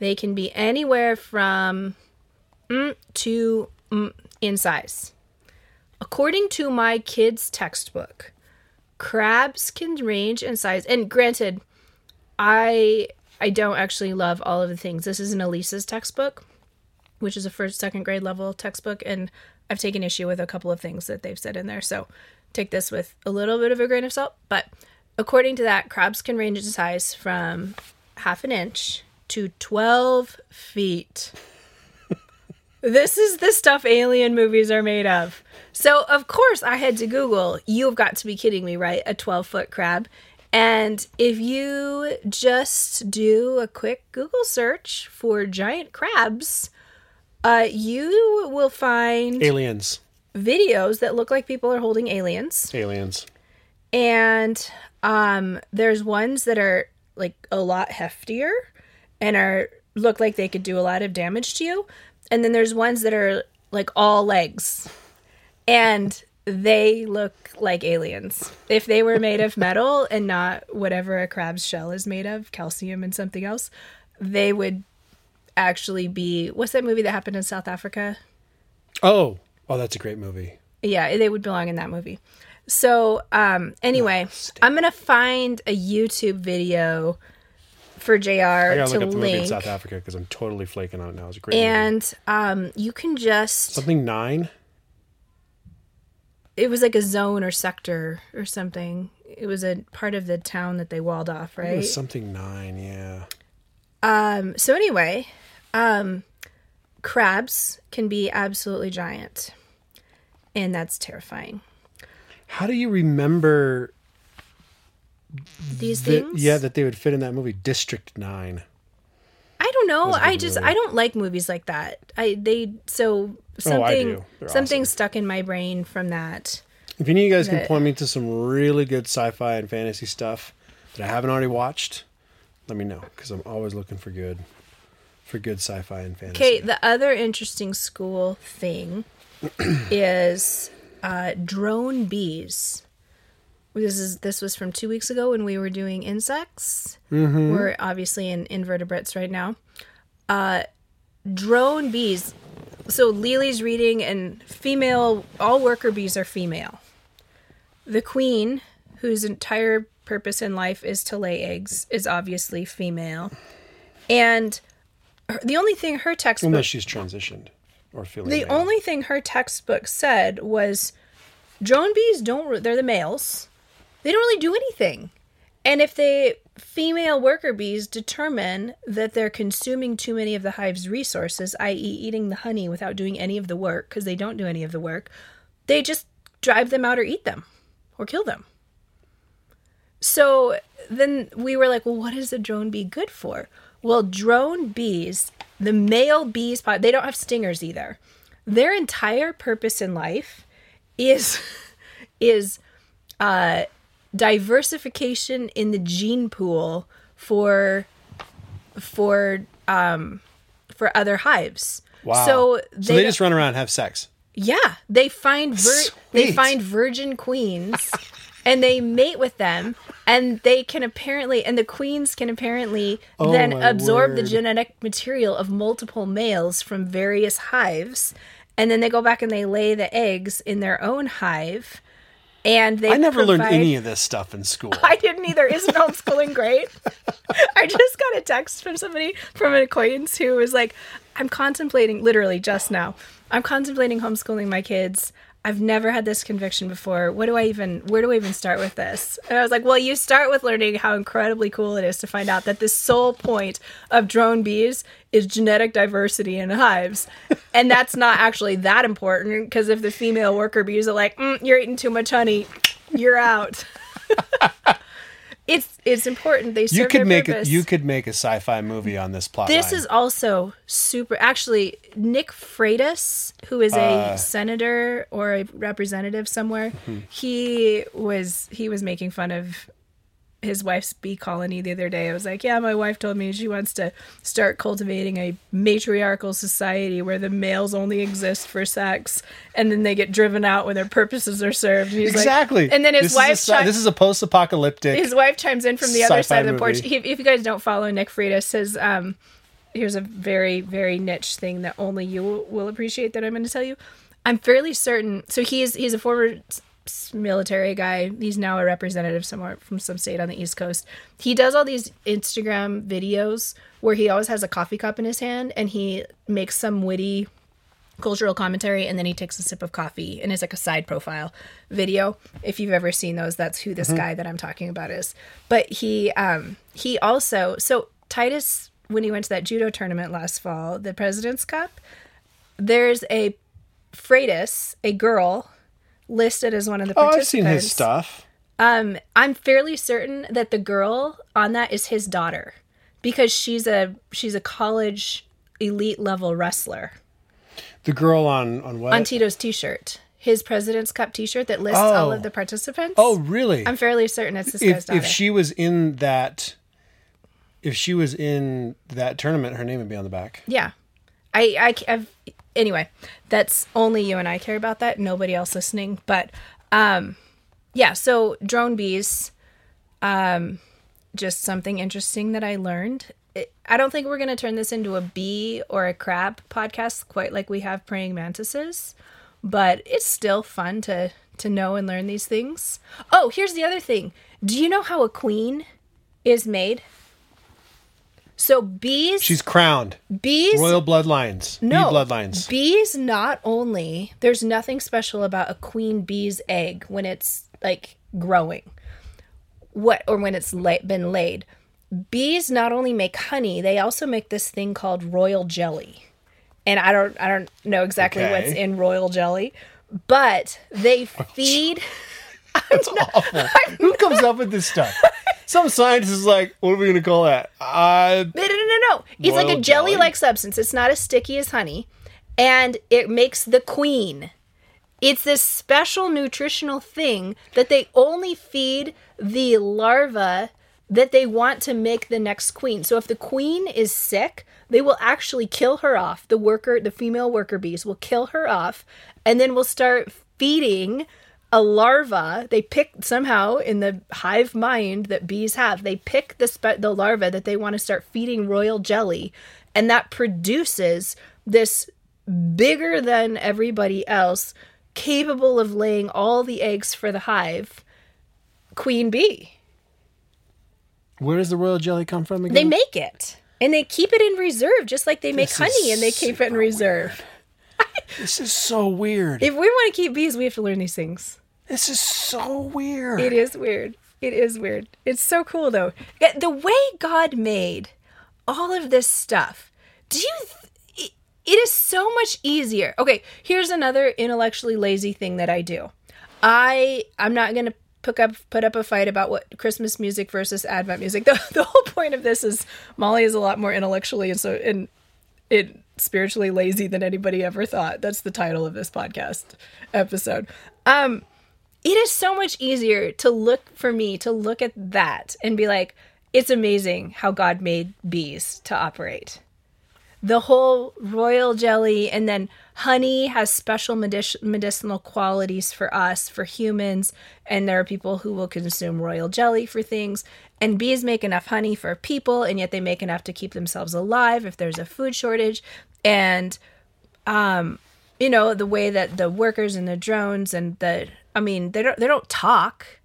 They can be anywhere from mm, to mm, in size. According to my kids' textbook, crabs can range in size. And granted, I I don't actually love all of the things. This is an Elisa's textbook, which is a first second grade level textbook, and I've taken issue with a couple of things that they've said in there. So take this with a little bit of a grain of salt. But according to that, crabs can range in size from half an inch to twelve feet. This is the stuff alien movies are made of. So, of course, I had to Google, you've got to be kidding me, right? A 12 foot crab. And if you just do a quick Google search for giant crabs, uh, you will find Aliens. videos that look like people are holding aliens. Aliens. And um, there's ones that are like a lot heftier and are look like they could do a lot of damage to you. And then there's ones that are like all legs. And they look like aliens. If they were made of metal and not whatever a crab's shell is made of, calcium and something else, they would actually be what's that movie that happened in South Africa? Oh, oh, that's a great movie. Yeah, they would belong in that movie. So, um, anyway, I'm gonna find a YouTube video for Jr. I gotta to look up the movie in link, South Africa because I'm totally flaking on it now. It's a great movie. and um, you can just. Something nine. It was like a zone or sector or something. It was a part of the town that they walled off, It right? was something nine. Yeah. Um, so anyway, um, crabs can be absolutely giant, and that's terrifying. How do you remember? These that- things, yeah, that they would fit in that movie, District Nine. I don't know. I just movie. I don't like movies like that. I they so something Oh, I do. They're something awesome. stuck in my brain from that. If any of you guys can point me to some really good sci-fi and fantasy stuff that I haven't already watched, let me know because I'm always looking for good, for good sci-fi and fantasy. Okay, the other interesting school thing *clears throat* is uh, drone bees. This is this was from two weeks ago when we were doing insects. Mm-hmm. We're obviously in invertebrates right now. Uh, drone bees. So Lily's reading, and female. All worker bees are female. The queen, whose entire purpose in life is to lay eggs, is obviously female. And her, the only thing her textbook unless she's transitioned or feeling the male. only thing her textbook said was drone bees don't they're the males they don't really do anything and if the female worker bees determine that they're consuming too many of the hive's resources i.e eating the honey without doing any of the work because they don't do any of the work they just drive them out or eat them or kill them so then we were like, well, what is a drone bee good for? Well, drone bees, the male bees, they don't have stingers either. Their entire purpose in life is *laughs* is uh, diversification in the gene pool for for um, for other hives. Wow. So they, so they just run around and have sex. yeah, they find vir- they find virgin queens *laughs* and they mate with them and they can apparently and the queens can apparently Oh, then absorb the genetic material of multiple males from various hives and then they go back and they lay the eggs in their own hive and they I never learned any of this stuff in school. *laughs* I didn't either. Isn't homeschooling great? *laughs* I just got a text from somebody from an acquaintance who was like, I'm contemplating, literally just now, I'm contemplating homeschooling my kids. I've never had this conviction before. What do I even, where do I even start with this? And I was like, well, you start with learning how incredibly cool it is to find out that the sole point of drone bees is genetic diversity in hives. And that's not actually that important because if the female worker bees are like, mm, you're eating too much honey, you're out. *laughs* it's it's important. They serve you could make a, you could make a sci-fi movie on this plot. This line. is also super. Actually, Nick Freitas, who is a Uh. senator or a representative somewhere, Hmm. he was he was making fun of his wife's bee colony the other day. I was like, yeah, my wife told me she wants to start cultivating a matriarchal society where the males only exist for sex, and then they get driven out when their purposes are served. And he's like- exactly. and then his this wife. Is a, chi- this is a post-apocalyptic. his wife chimes in from the other side of the porch. He, if you guys don't follow Nick Freitas, says, um, here's a very, very niche thing that only you will, appreciate that I'm going to tell you. I'm fairly certain. So he's he's a former military guy. He's now a representative somewhere from some state on the East Coast. He does all these Instagram videos where he always has a coffee cup in his hand and he makes some witty cultural commentary and then he takes a sip of coffee and it's like a side profile video if you've ever seen those that's who this guy that i'm talking about is but he um he also so titus when he went to that judo tournament last fall the president's cup there's a freitas a girl listed as one of the oh, participants I've seen his stuff. Um, I'm fairly certain that the girl on that is his daughter because she's a she's a college elite level wrestler. The girl on on what? On Tito's t-shirt. His President's Cup t-shirt that lists all Oh. of the participants. oh, really? I'm fairly certain it's this guy's if daughter. if she was in that, if she was in that tournament, her name would be on the back. Yeah. I, I, I've, anyway, that's only you and I care about that. Nobody else listening. But, um, yeah, so drone bees, um, just something interesting that I learned. I don't think we're going to turn this into a bee or a crab podcast quite like we have praying mantises, but it's still fun to, to know and learn these things. Oh, here's the other thing. Do you know how a queen is made? So bees She's crowned. bees Royal bloodlines. no Bee bloodlines. bees not only there's nothing special about a queen bee's egg when it's like growing what or when it's la- been laid bees not only make honey they also make this thing called royal jelly and i don't i don't know exactly Okay. what's in royal jelly but they *laughs* oh, feed *laughs* That's *laughs* awful. Who comes up with this stuff? Some scientist is like, what are we going to call that? Uh, No, no, no, no. It's like a jelly? like substance. It's not as sticky as honey. And it makes the queen. It's this special nutritional thing that they only feed the larva that they want to make the next queen. So if the queen is sick, they will actually kill her off. The worker, the female worker bees will kill her off and then will start feeding a larva they pick somehow in the hive mind that bees have they pick the spe- the larva that they want to start feeding royal jelly. And that produces this bigger than everybody else capable of laying all the eggs for the hive queen bee. Where does the royal jelly come from again? they make it and they keep it in reserve just like they make This is honey and they keep it in reserve. *laughs* This is so weird. if we want to keep bees we have to learn these things this is so weird. It is weird. It is weird. It's so cool though. The way God made all of this stuff. Do you th- it- is so much easier. Okay, here's another intellectually lazy thing that I do. I I'm not going to put up put up a fight about what Christmas music versus Advent music. *laughs* The, the whole point of this is Molly is a lot more intellectually and so and it spiritually lazy than anybody ever thought. That's the title of this podcast episode. Um it is so much easier to look for me to look at that and be like it's amazing how god made bees to operate. The whole royal jelly and then honey has special medic- medicinal qualities for us for humans. And there are people who will consume royal jelly for things. And bees make enough honey for people and yet they make enough to keep themselves alive if there's a food shortage. And um, you know the way that the workers and the drones and the I mean they don't they don't talk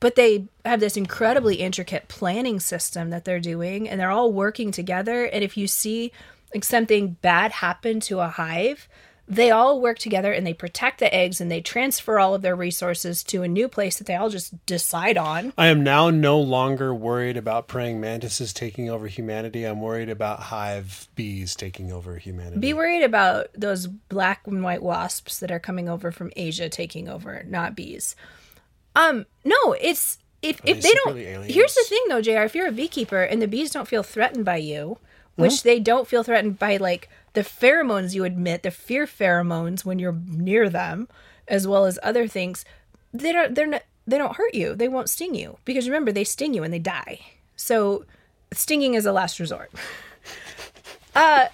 but they have this incredibly intricate planning system that they're doing and they're all working together. And if you see like something bad happen to a hive they all work together and they protect the eggs and they transfer all of their resources to a new place that they all just decide on I am now no longer worried about praying mantises taking over humanity. I'm worried about hive bees taking over humanity. be worried about those black and white wasps that are coming over from Asia taking over, not bees. Um, no, it's if if they they don't. aliens? Here's the thing, though, Jr. If you're a beekeeper and the bees don't feel threatened by you, which uh-huh. they don't feel threatened by, like the pheromones you emit, the fear pheromones when you're near them, as well as other things, they don't. They're not. They don't hurt you. They won't sting you because remember they sting you and they die. So stinging is a last resort. *laughs* Uh,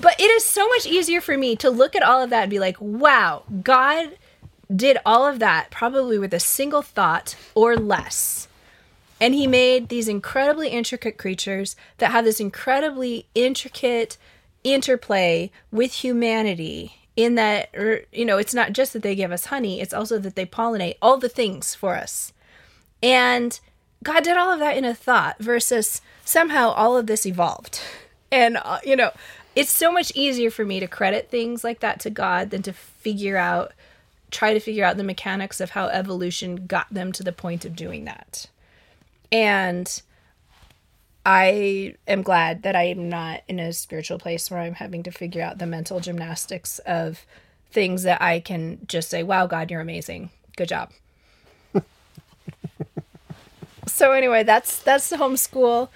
but it is so much easier for me to look at all of that and be like, wow, God did all of that probably with a single thought or less. And he made these incredibly intricate creatures that have this incredibly intricate interplay with humanity in that er, you know, it's not just that they give us honey, it's also that they pollinate all the things for us. And God did all of that in a thought versus somehow all of this evolved. *laughs* And, uh, you know, it's so much easier for me to credit things like that to God than to figure out, try to figure out the mechanics of how evolution got them to the point of doing that. And I am glad that I am not in a spiritual place where I'm having to figure out the mental gymnastics of things that I can just say, wow, God, you're amazing. Good job. *laughs* so anyway, that's that's the homeschool.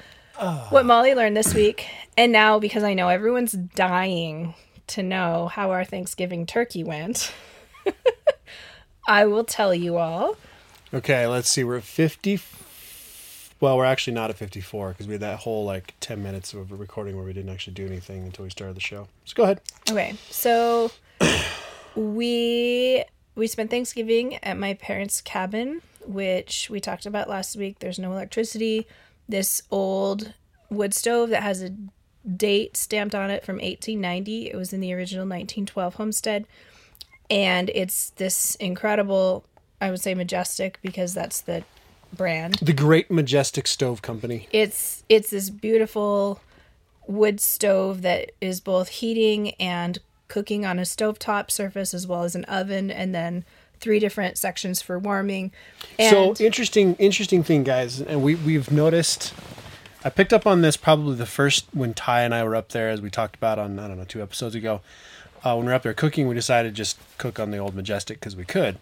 What Molly learned this week, and now because I know everyone's dying to know how our Thanksgiving turkey went, *laughs* I will tell you all. Okay, let's see. We're at 50. Well, we're actually not at 54 because we had that whole like 10 minutes of recording where we didn't actually do anything until we started the show. So go ahead. Okay, so we we spent Thanksgiving at my parents' cabin, which we talked about last week. There's no electricity. This old wood stove that has a date stamped on it from 1890. It was in the original 1912 homestead. And it's this incredible, I would say majestic because that's the brand. The Great Majestic Stove Company. It's it's this beautiful wood stove that is both heating and cooking on a stovetop surface as well as an oven and then three different sections for warming. And so interesting, interesting thing, guys, and we we've noticed. I picked up on this probably the first when Ty and I were up there, as we talked about on I don't know two episodes ago. Uh, when we were up there cooking, we decided to just cook on the old Majestic because we could.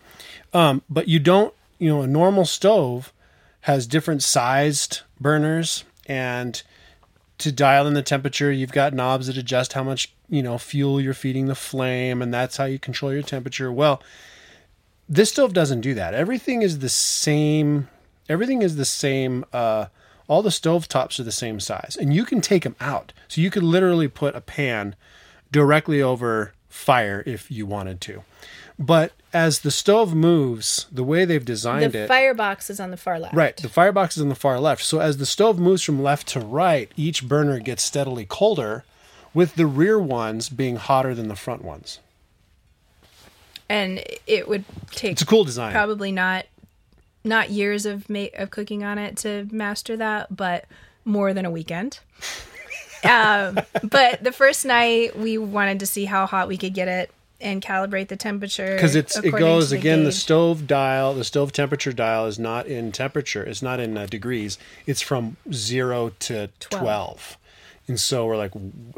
Um, but you don't, you know, a normal stove has different sized burners, and to dial in the temperature, you've got knobs that adjust how much you know fuel you're feeding the flame, and that's how you control your temperature. Well, this stove doesn't do that. Everything is the same. Everything is the same. Uh, all the stove tops are the same size, and you can take them out. So you could literally put a pan directly over fire if you wanted to. But as the stove moves, the way they've designed the it, firebox is on the far left. right, the firebox is on the far left. So as the stove moves from left to right, each burner gets steadily colder, with the rear ones being hotter than the front ones. And it would take It's a cool design. probably not not years of ma- of cooking on it to master that, but more than a weekend. *laughs* um, but the first night we wanted to see how hot we could get it and calibrate the temperature because it's it goes to again the stove dial the stove temperature dial is not in temperature it's not in uh, degrees it's from 0 to 12. Twelve. and so we're like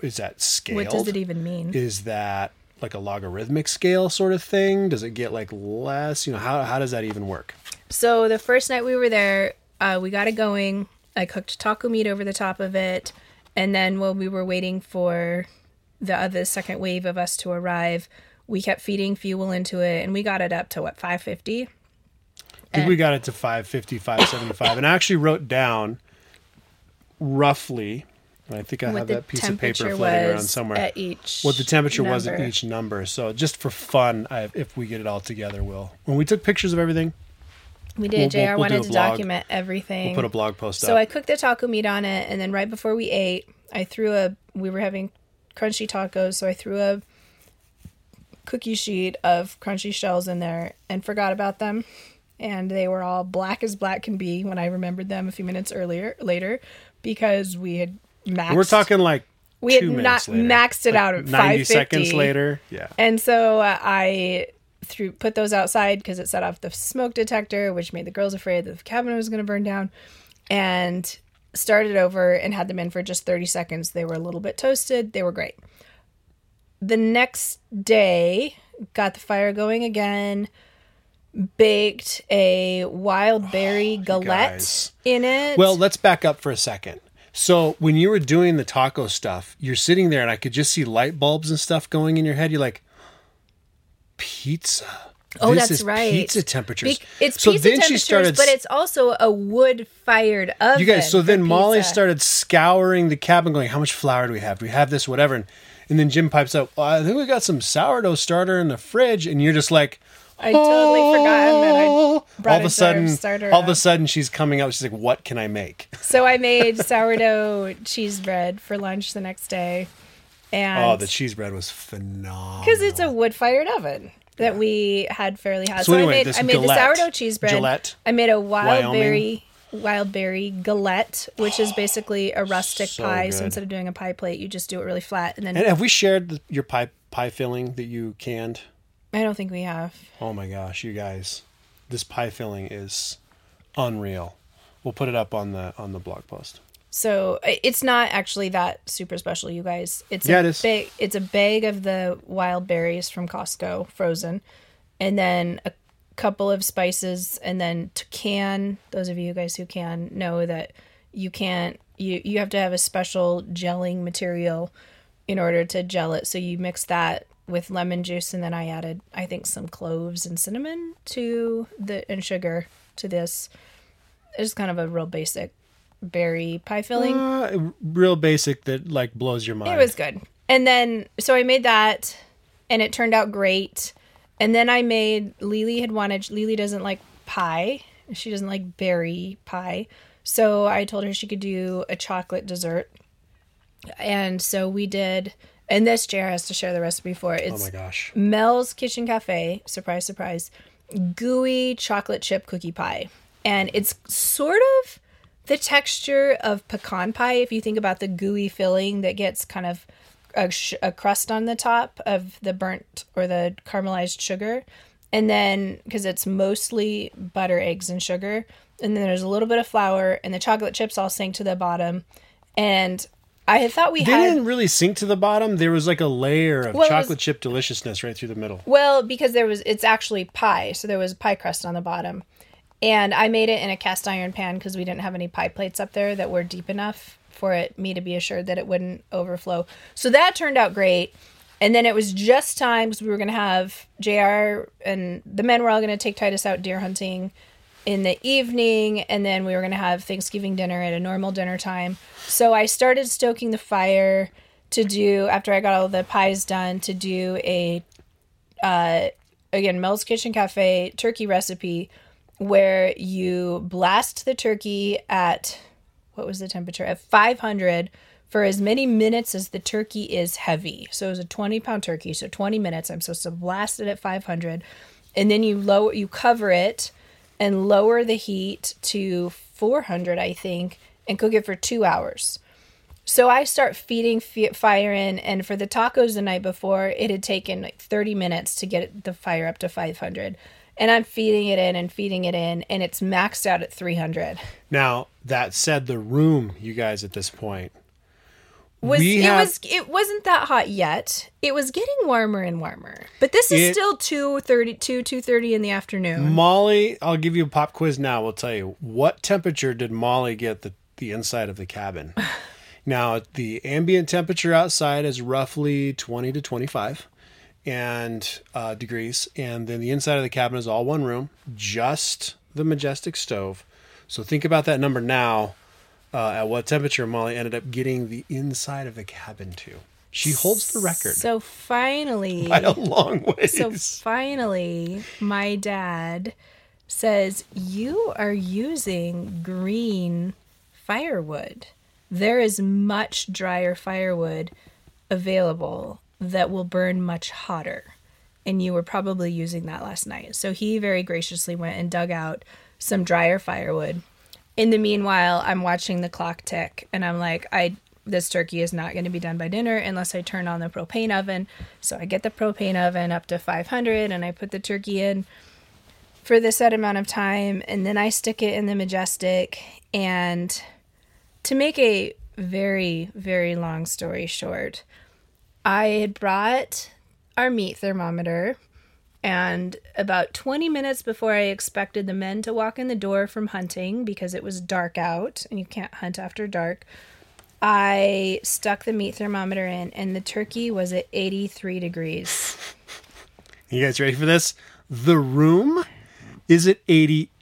is that scaled What does it even mean? is that like a logarithmic scale sort of thing does it get like less you know how, how does that even work So the first night we were there, uh, we got it going. I cooked taco meat over the top of it, and then while we were waiting for the other second wave of us to arrive, we kept feeding fuel into it, and we got it up to what five fifty. I think we got it to 550 575 and i actually wrote down roughly and i think i have that piece of paper floating around somewhere at each. what the temperature was at each number. So just for fun, I, if we get it all together, we'll when we took pictures of everything, We did. we'll- Jr. we'll wanted a to blog. document everything. we'll put a blog post So up. So I cooked the taco meat on it, and then right before we ate, I threw a. We were having crunchy tacos, so I threw a cookie sheet of crunchy shells in there and forgot about them, and they were all black as black can be when I remembered them a few minutes earlier later because we had maxed. We're talking like we had not later. maxed it Like out at ninety 550. seconds later. Yeah, And so uh, I threw put those outside because it set off the smoke detector, which made the girls afraid that the cabin was going to burn down. And started over and had them in for just 30 seconds. They were a little bit toasted. They were great. The next day, got the fire going again. Baked a wild oh, berry galette guys. in it. Well, let's back up for a second. So when you were doing the taco stuff, you're sitting there, and I could just see light bulbs and stuff going in your head. You're like, pizza. Oh, This that's is right. Pizza temperatures. Be- it's so pizza then she temperatures, started but it's also a wood-fired oven. You guys, so then Molly pizza. started scouring the cabin, going, "How much flour do we have? Do we have this? Whatever." And, and then Jim pipes up, well, "I think we got some sourdough starter in the fridge," and you're just like, I totally forgot that I "Oh." brought all of a sudden, starter all of a sudden, she's coming up. She's like, "What can I make?" So I made sourdough cheese bread for lunch the next day, Oh, the cheese bread was phenomenal. because it's a wood-fired oven that we had fairly hot. So So, anyway, I made this I made the sourdough cheese bread. Gillette, I made a wild Wyoming. berry wild berry galette, which is *gasps* basically a rustic So pie. So instead of doing a pie plate, you just do it really flat, and then And have we shared the, your pie pie filling that you canned? I don't think we have. Oh my gosh, you guys, this pie filling is unreal. We'll put it up on the on the blog post. So it's not actually that super special, you guys. It's Yeah, a it is. big. It's a bag of the wild berries from Costco, frozen, and then a couple of spices and then to can those of you guys who can know that you can't you you have to have a special gelling material in order to gel it so you mix that with lemon juice and then i added i think some cloves and cinnamon to the and sugar to this it's kind of a real basic berry pie filling Uh, real basic that like blows your mind. it was good. And then so I made that and it turned out great. And then I made Lily had wanted Lily doesn't like pie. She doesn't like berry pie. So I told her she could do a chocolate dessert. And so we did and this JR has to share the recipe for it. Oh It's my gosh. Mel's Kitchen Cafe, surprise, surprise, gooey chocolate chip cookie pie. And it's sort of the texture of pecan pie if you think about the gooey filling that gets kind of a, sh- a crust on the top of the burnt or the caramelized sugar. And then, because it's mostly butter, eggs, and sugar. And then there's a little bit of flour, and the chocolate chips all sink to the bottom. And I had thought we They had. didn't really sink to the bottom. There was like a layer of Well, it was- chocolate chip deliciousness right through the middle. Well, because there was it's actually pie, so there was pie crust on the bottom. And I made it in a cast iron pan because we didn't have any pie plates up there that were deep enough for it me to be assured that it wouldn't overflow. So that turned out great. And then it was just time because we were going to have JR and the men were all going to take Titus out deer hunting in the evening. And then we were going to have Thanksgiving dinner at a normal dinner time. So I started stoking the fire to do, after I got all the pies done, to do a uh, again Mel's Kitchen Cafe turkey recipe where you blast the turkey at what was the temperature at 500 for as many minutes as the turkey is heavy. So it was a 20 pound turkey, so 20 minutes. I'm supposed to blast it at 500, and then you lower you cover it and lower the heat to 400, I think, and cook it for two hours. So I start feeding fi- fire in, and for the tacos the night before, it had taken like 30 minutes to get the fire up to 500. And I'm feeding it in and feeding it in, and it's maxed out at 300. Now, that said, the room, you guys, at this point, Was We it have- was it wasn't that hot yet. It was getting warmer and warmer, but this is It- still 2:32, 2:30 in the afternoon. Molly, I'll give you a pop quiz now. We'll tell you what temperature did Molly get the, the inside of the cabin? *laughs* now, the ambient temperature outside is roughly 20 to 25 and uh, degrees, and then the inside of the cabin is all one room, just the majestic stove. So think about that number now. Uh, at what temperature Molly ended up getting the inside of the cabin to? She holds the record So finally, *laughs* by a long ways. So finally, my dad says, You are using green firewood. There is much drier firewood available that will burn much hotter. And you were probably using that last night. So he very graciously went and dug out some drier firewood. In the meanwhile, I'm watching the clock tick and I'm like, I this turkey is not going to be done by dinner unless I turn on the propane oven. So I get the propane oven up to 500 and I put the turkey in for the set amount of time and then I stick it in the majestic and to make a very very long story short, I had brought our meat thermometer and about 20 minutes before I expected the men to walk in the door from hunting because it was dark out and you can't hunt after dark, I stuck the meat thermometer in and the turkey was at 83 degrees. You guys ready for this? The room is at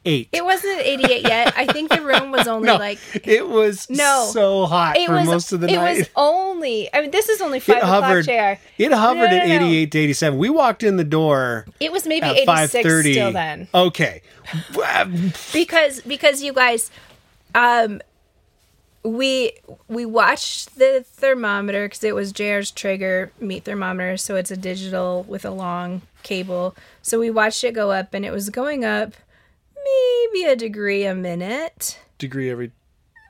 88. It wasn't 88 yet. I think the room was *laughs* only no, like it was No. so hot it for was most of the it night. was only I mean this is only 5 it o'clock hovered. chair. It hovered No, no, at 88 to 87. We walked in the door It was maybe at 86 still then. Okay. because because you guys um we we watched the thermometer because it was JR's trigger meat thermometer, so it's a digital with a long cable. So we watched it go up, and it was going up maybe a degree a minute, Degree every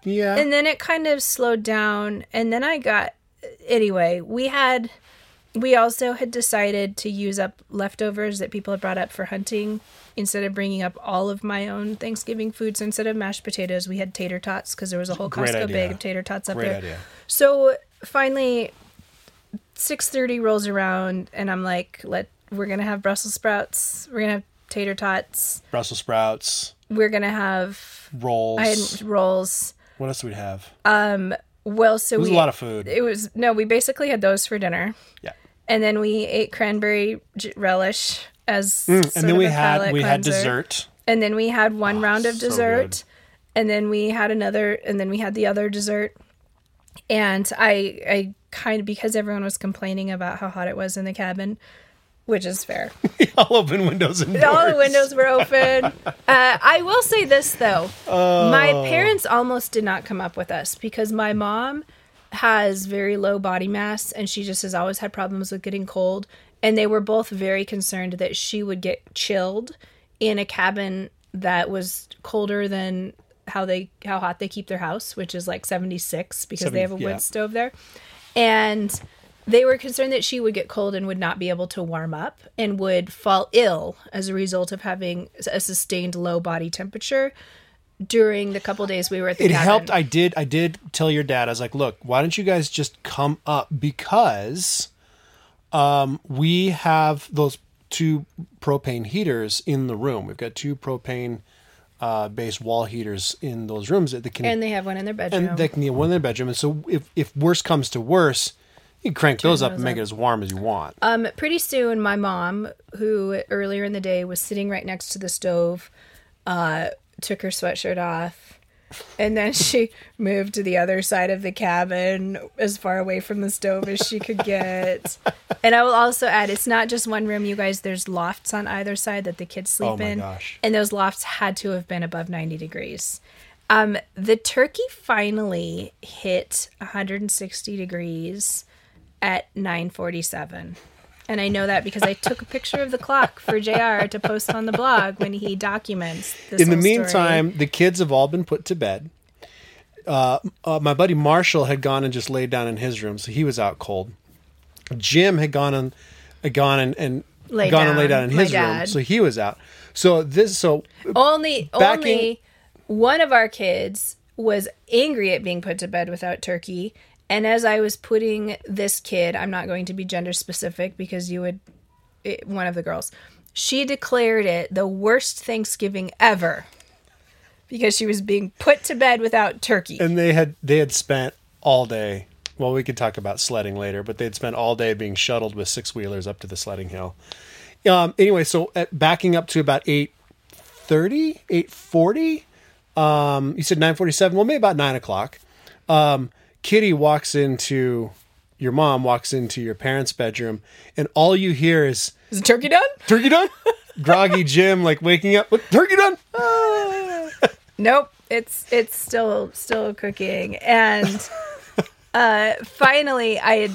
Yeah. and then it kind of slowed down. And then I got anyway. We had we also had decided to use up leftovers that people had brought up for hunting instead of bringing up all of my own Thanksgiving food. So instead of mashed potatoes, we had tater tots because there was a whole Great Costco idea. bag of tater tots up Great there. idea. So finally, six thirty rolls around, and I'm like, "Let we're gonna have Brussels sprouts. We're gonna have tater tots. Brussels sprouts, We're gonna have rolls. I had rolls. what else do we have? Um. Well, so it was we a lot of food. it was no, we basically had those for dinner, yeah. and then we ate cranberry j- relish as Mm, And then we had we had dessert. and then we had one round of Oh, so dessert and then we had another and then we had the other dessert and i i kind of because everyone was complaining about how hot it was in the cabin which is fair *laughs* All open windows and doors. all the windows were open *laughs* uh, i will say this though my Oh. parents almost did not come up with us because my mom has very low body mass and she just has always had problems with getting cold and they were both very concerned that she would get chilled in a cabin that was colder than how they how hot they keep their house which is like 76 because they have a wood yeah. stove there and they were concerned that she would get cold and would not be able to warm up and would fall ill as a result of having a sustained low body temperature during the couple days we were at the it cabin. helped i did i did tell your dad i was like look why don't you guys just come up because um we have those two propane heaters in the room we've got two propane uh based wall heaters in those rooms that they can and they have one in their bedroom. and they can get one in their bedroom and so if if worse comes to worse you crank those up and make up. it as warm as you want Um, pretty soon, my mom, who earlier in the day was sitting right next to the stove, uh, took her sweatshirt off, and then *laughs* she moved to the other side of the cabin, as far away from the stove as she could get. And I will also add, it's not just one room, you guys. There's lofts on either side that the kids sleep Oh my in, gosh. and those lofts had to have been above 90 degrees. Um, the turkey finally hit 160 degrees at 9:47. And I know that because I took a picture of the clock for JR to post on the blog when he documents this in the whole story. meantime the kids have all been put to bed uh, uh, my buddy marshall had gone and just laid down in his room so he was out cold jim had gone and had gone and, and gone and laid down, down in his room so he was out so this so only only one of our kids was angry at being put to bed without turkey. And as I was putting this kid, I'm not going to be gender specific because you would it, one of the girls. She declared it the worst Thanksgiving ever because she was being put to bed without turkey. and they had they had spent all day well we could talk about sledding later but they'd spent all day being shuttled with six wheelers up to the sledding hill um anyway so at, backing up to about 8.30 8.40 um you said 9.47 well maybe about 9 o'clock um kitty walks into your mom walks into your parents bedroom and all you hear is Is the turkey done? turkey done *laughs* groggy jim like waking up "What, turkey done Nope, it's it's still still cooking. And *laughs* uh finally I had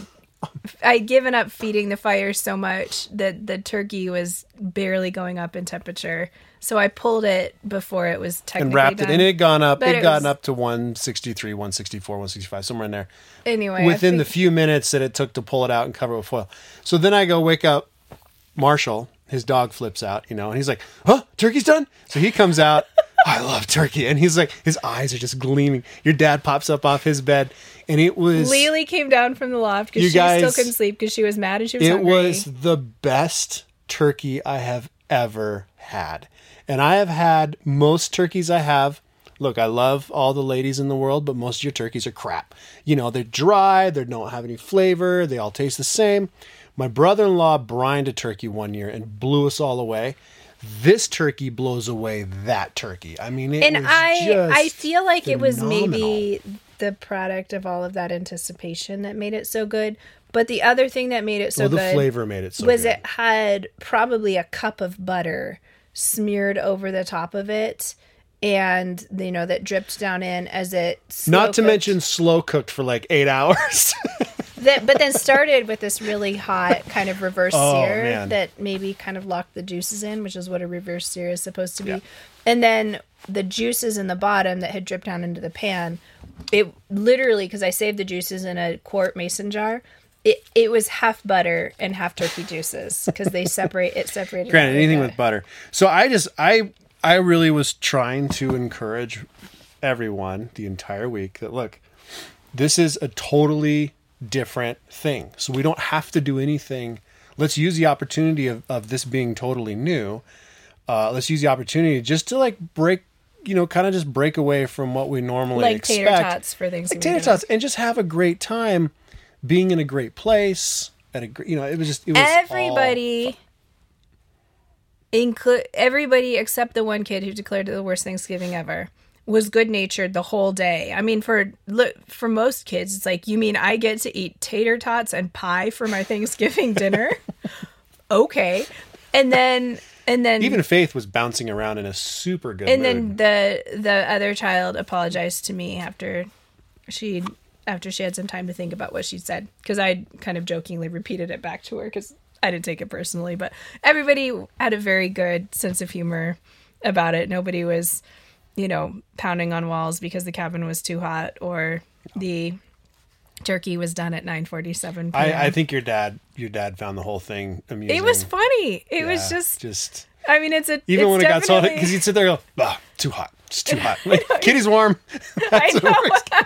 I'd given up feeding the fire so much that the turkey was barely going up in temperature. So I pulled it before it was technically and wrapped done. it and it had gone up But it it had gotten was- up to 163 164 165 somewhere in there anyway, within the few minutes that it took to pull it out and cover it with foil. So then I go wake up Marshall. His dog flips out, you know, and he's like, "Huh, turkey's done." So he comes out. *laughs* I love turkey, and he's like, his eyes are just gleaming. Your dad pops up off his bed, and it was Lily came down from the loft because she still guys- couldn't sleep because she was mad and she was it hungry. was the best turkey I have ever had. And I have had most turkeys I have. Look, I love all the ladies in the world, but most of your turkeys are crap. You know, they're dry, they don't have any flavor, they all taste the same. My brother in law brined a turkey one year and blew us all away. This turkey blows away that turkey. I mean, it and I just I feel like it was maybe the product of all of that anticipation that made it so good. But the other thing that made it so well, the good flavor made it so was good. it had probably a cup of butter smeared over the top of it and you know that dripped down in as it Not to slow-cooked. mention slow cooked for like eight *laughs* hours. that but then started with this really hot kind of reverse Oh, sear man. that maybe kind of locked the juices in which is what a reverse sear is supposed to be Yeah. and then the juices in the bottom that had dripped down into the pan it literally because i saved the juices in a quart mason jar it, it was half butter and half turkey juices because they *laughs* separate it separated Granted, anything with butter. So I just I I really was trying to encourage everyone the entire week that look, this is a totally different thing. So we don't have to do anything. Let's use the opportunity of, of this being totally new uh, let's use the opportunity just to like break, you know, kind of just break away from what we normally like expect. tater tots for Thanksgiving. like tater tots, and just have a great time, being in a great place at a, gr- you know, it was just it was Everybody, include everybody except the one kid who declared it the worst Thanksgiving ever, was good natured the whole day. I mean, for look for most kids, it's like you mean I get to eat tater tots and pie for my Thanksgiving dinner? *laughs* okay, and then and then even Faith was bouncing around in a super good and mood. then the the other child apologized to me after she after she had some time to think about what she said because I kind of jokingly repeated it back to her because I didn't take it personally, but everybody had a very good sense of humor about it. Nobody was, you know, pounding on walls because the cabin was too hot or the turkey was done at 9:47 p.m. I, I think your dad your dad found the whole thing amusing. it was funny. It was just just I mean, it's a even it's when it got definitely- because he'd sit there and go, ah, too hot, it's too *laughs* hot. Like, Kitty's *laughs* warm. That's *laughs* I know.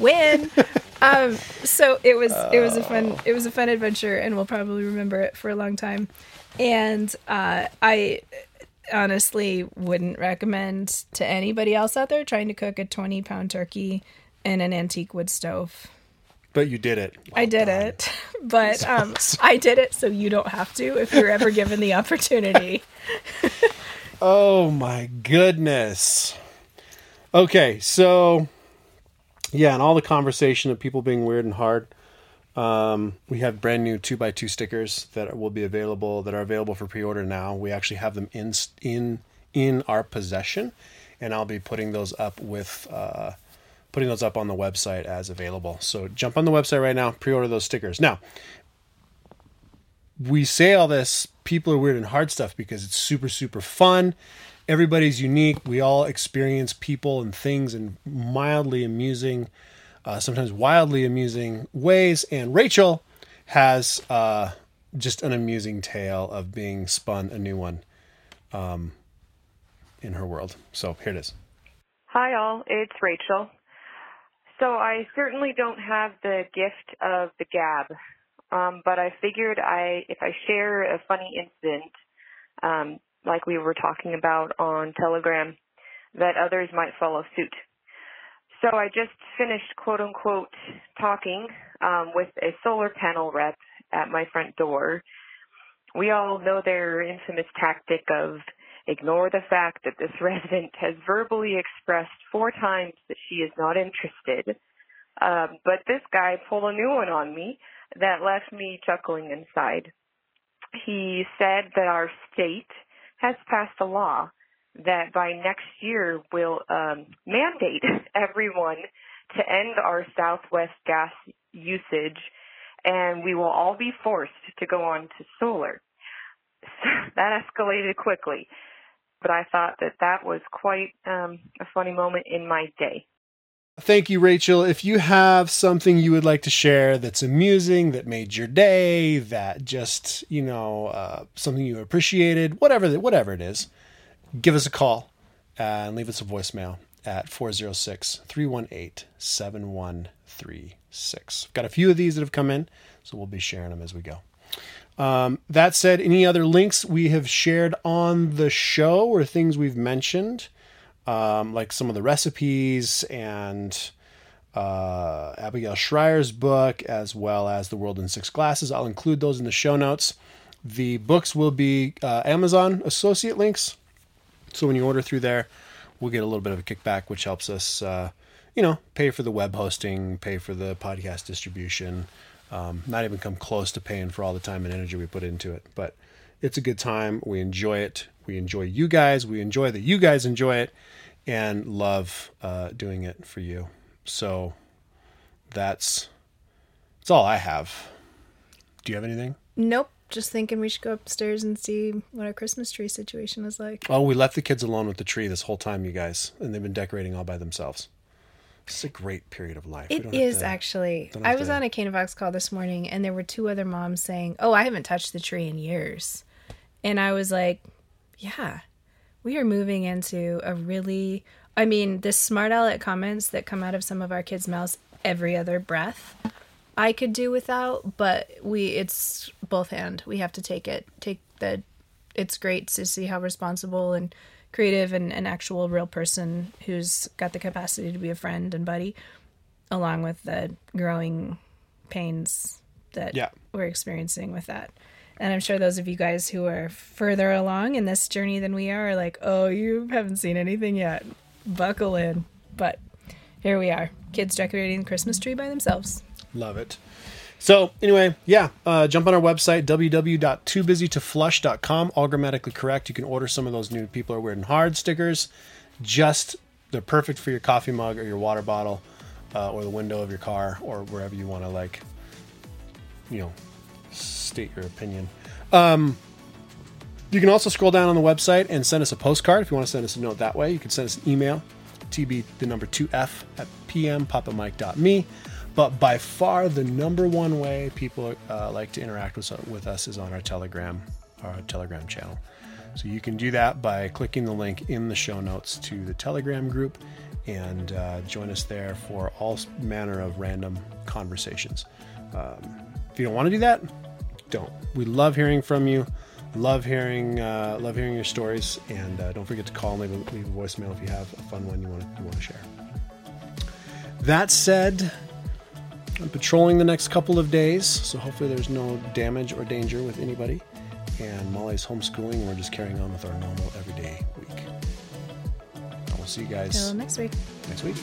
Win. *laughs* Um, so it was it was a fun it was a fun adventure, and we'll probably remember it for a long time. And uh, I honestly wouldn't recommend to anybody else out there trying to cook a twenty pound turkey in an antique wood stove. But you did it. I did it, *laughs* but um, I did it so you don't have to if you're ever given the opportunity. *laughs* Oh my goodness. Okay, so yeah, and all the conversation of people being weird and hard. Um, we have brand new two by two stickers that will be available that are available for pre order now. We actually have them in in in our possession, and I'll be putting those up with uh, putting those up on the website as available. So jump on the website right now, pre order those stickers. Now we say all this people are weird and hard stuff because it's super super fun everybody's unique we all experience people and things in mildly amusing uh, sometimes wildly amusing ways and rachel has uh, just an amusing tale of being spun a new one um, in her world so here it is Hi, all. It's Rachel. So I certainly don't have the gift of the gab, um, but I figured I, if I share a funny incident, um, like we were talking about on Telegram, that others might follow suit. So I just finished quote unquote talking um, with a solar panel rep at my front door. We all know their infamous tactic of ignore the fact that this *laughs* resident has verbally expressed four times that she is not interested. Um, but this guy pulled a new one on me that left me chuckling inside. He said that our state has passed a law that by next year will um, mandate *laughs* everyone to end our Southwest gas usage, and we will all be forced to go on to solar. *laughs* that escalated quickly, but I thought that that was quite um, a funny moment in my day. Thank you, Rachel. If you have something you would like to share that's amusing, that made your day, that just you know uh, something you appreciated, whatever whatever it is, give us a call and leave us a voicemail at 406-318-7136. Got a few of these that have come in, so we'll be sharing them as we go. Um, that said, any other links we have shared on the show or things we've mentioned, um, like some of the recipes and uh, Abigail Shrier's book, as well as The World in Six Glasses. I'll include those in the show notes. The books will be uh, Amazon associate links. So when you order through there, we'll get a little bit of a kickback, which helps us, uh, you know, pay for the web hosting, pay for the podcast distribution. Um, not even come close to paying for all the time and energy we put into it. But it's a good time. We enjoy it. We enjoy you guys. We enjoy that you guys enjoy it and love uh, doing it for you. So that's that's all I have. Do you have anything? Nope. Just thinking we should go upstairs and see what our Christmas tree situation is like. Oh, we left the kids alone with the tree this whole time, you guys, and they've been decorating all by themselves. It's a great period of life. It is to- actually. I was to- on a Cane Vox call this morning, and there were two other moms saying, "Oh, I haven't touched the tree in years," and I was like, "Yeah, we are moving into a really." I mean, the smart aleck comments that come out of some of our kids' mouths every other breath, I could do without, but we it's both hand. We have to take it, take the it's great to see how responsible and creative and an actual real person who's got the capacity to be a friend and buddy, along with the growing pains that Yeah. we're experiencing with that. And I'm sure those of you guys who are further along in this journey than we are are like, oh, you haven't seen anything yet. Buckle in. But here we are, kids decorating the Christmas tree by themselves. Love it. So anyway, yeah, uh, jump on our website www.toobusytoflush.com. All grammatically correct. You can order some of those new people are wearing hard stickers. Just they're perfect for your coffee mug or your water bottle, uh, or the window of your car or wherever you want to like, you know, state your opinion. Um, you can also scroll down on the website and send us a postcard if you want to send us a note that way. You can send us an email, tb the number 2f at pmpapamike.me. But by far the number one way people uh, like to interact with, with us is on our Telegram, our Telegram channel. So you can do that by clicking the link in the show notes to the Telegram group and uh, join us there for all manner of random conversations. Um, you don't want to do that, don't. We love hearing from you. Love hearing, uh, love hearing your stories, and uh, don't forget to call and leave a, leave a voicemail if you have a fun one you want to you want to share. That said, I'm patrolling the next couple of days, so hopefully there's no damage or danger with anybody. And Molly's homeschooling, we're just carrying on with our normal everyday week. I will see you guys Till next week. next week.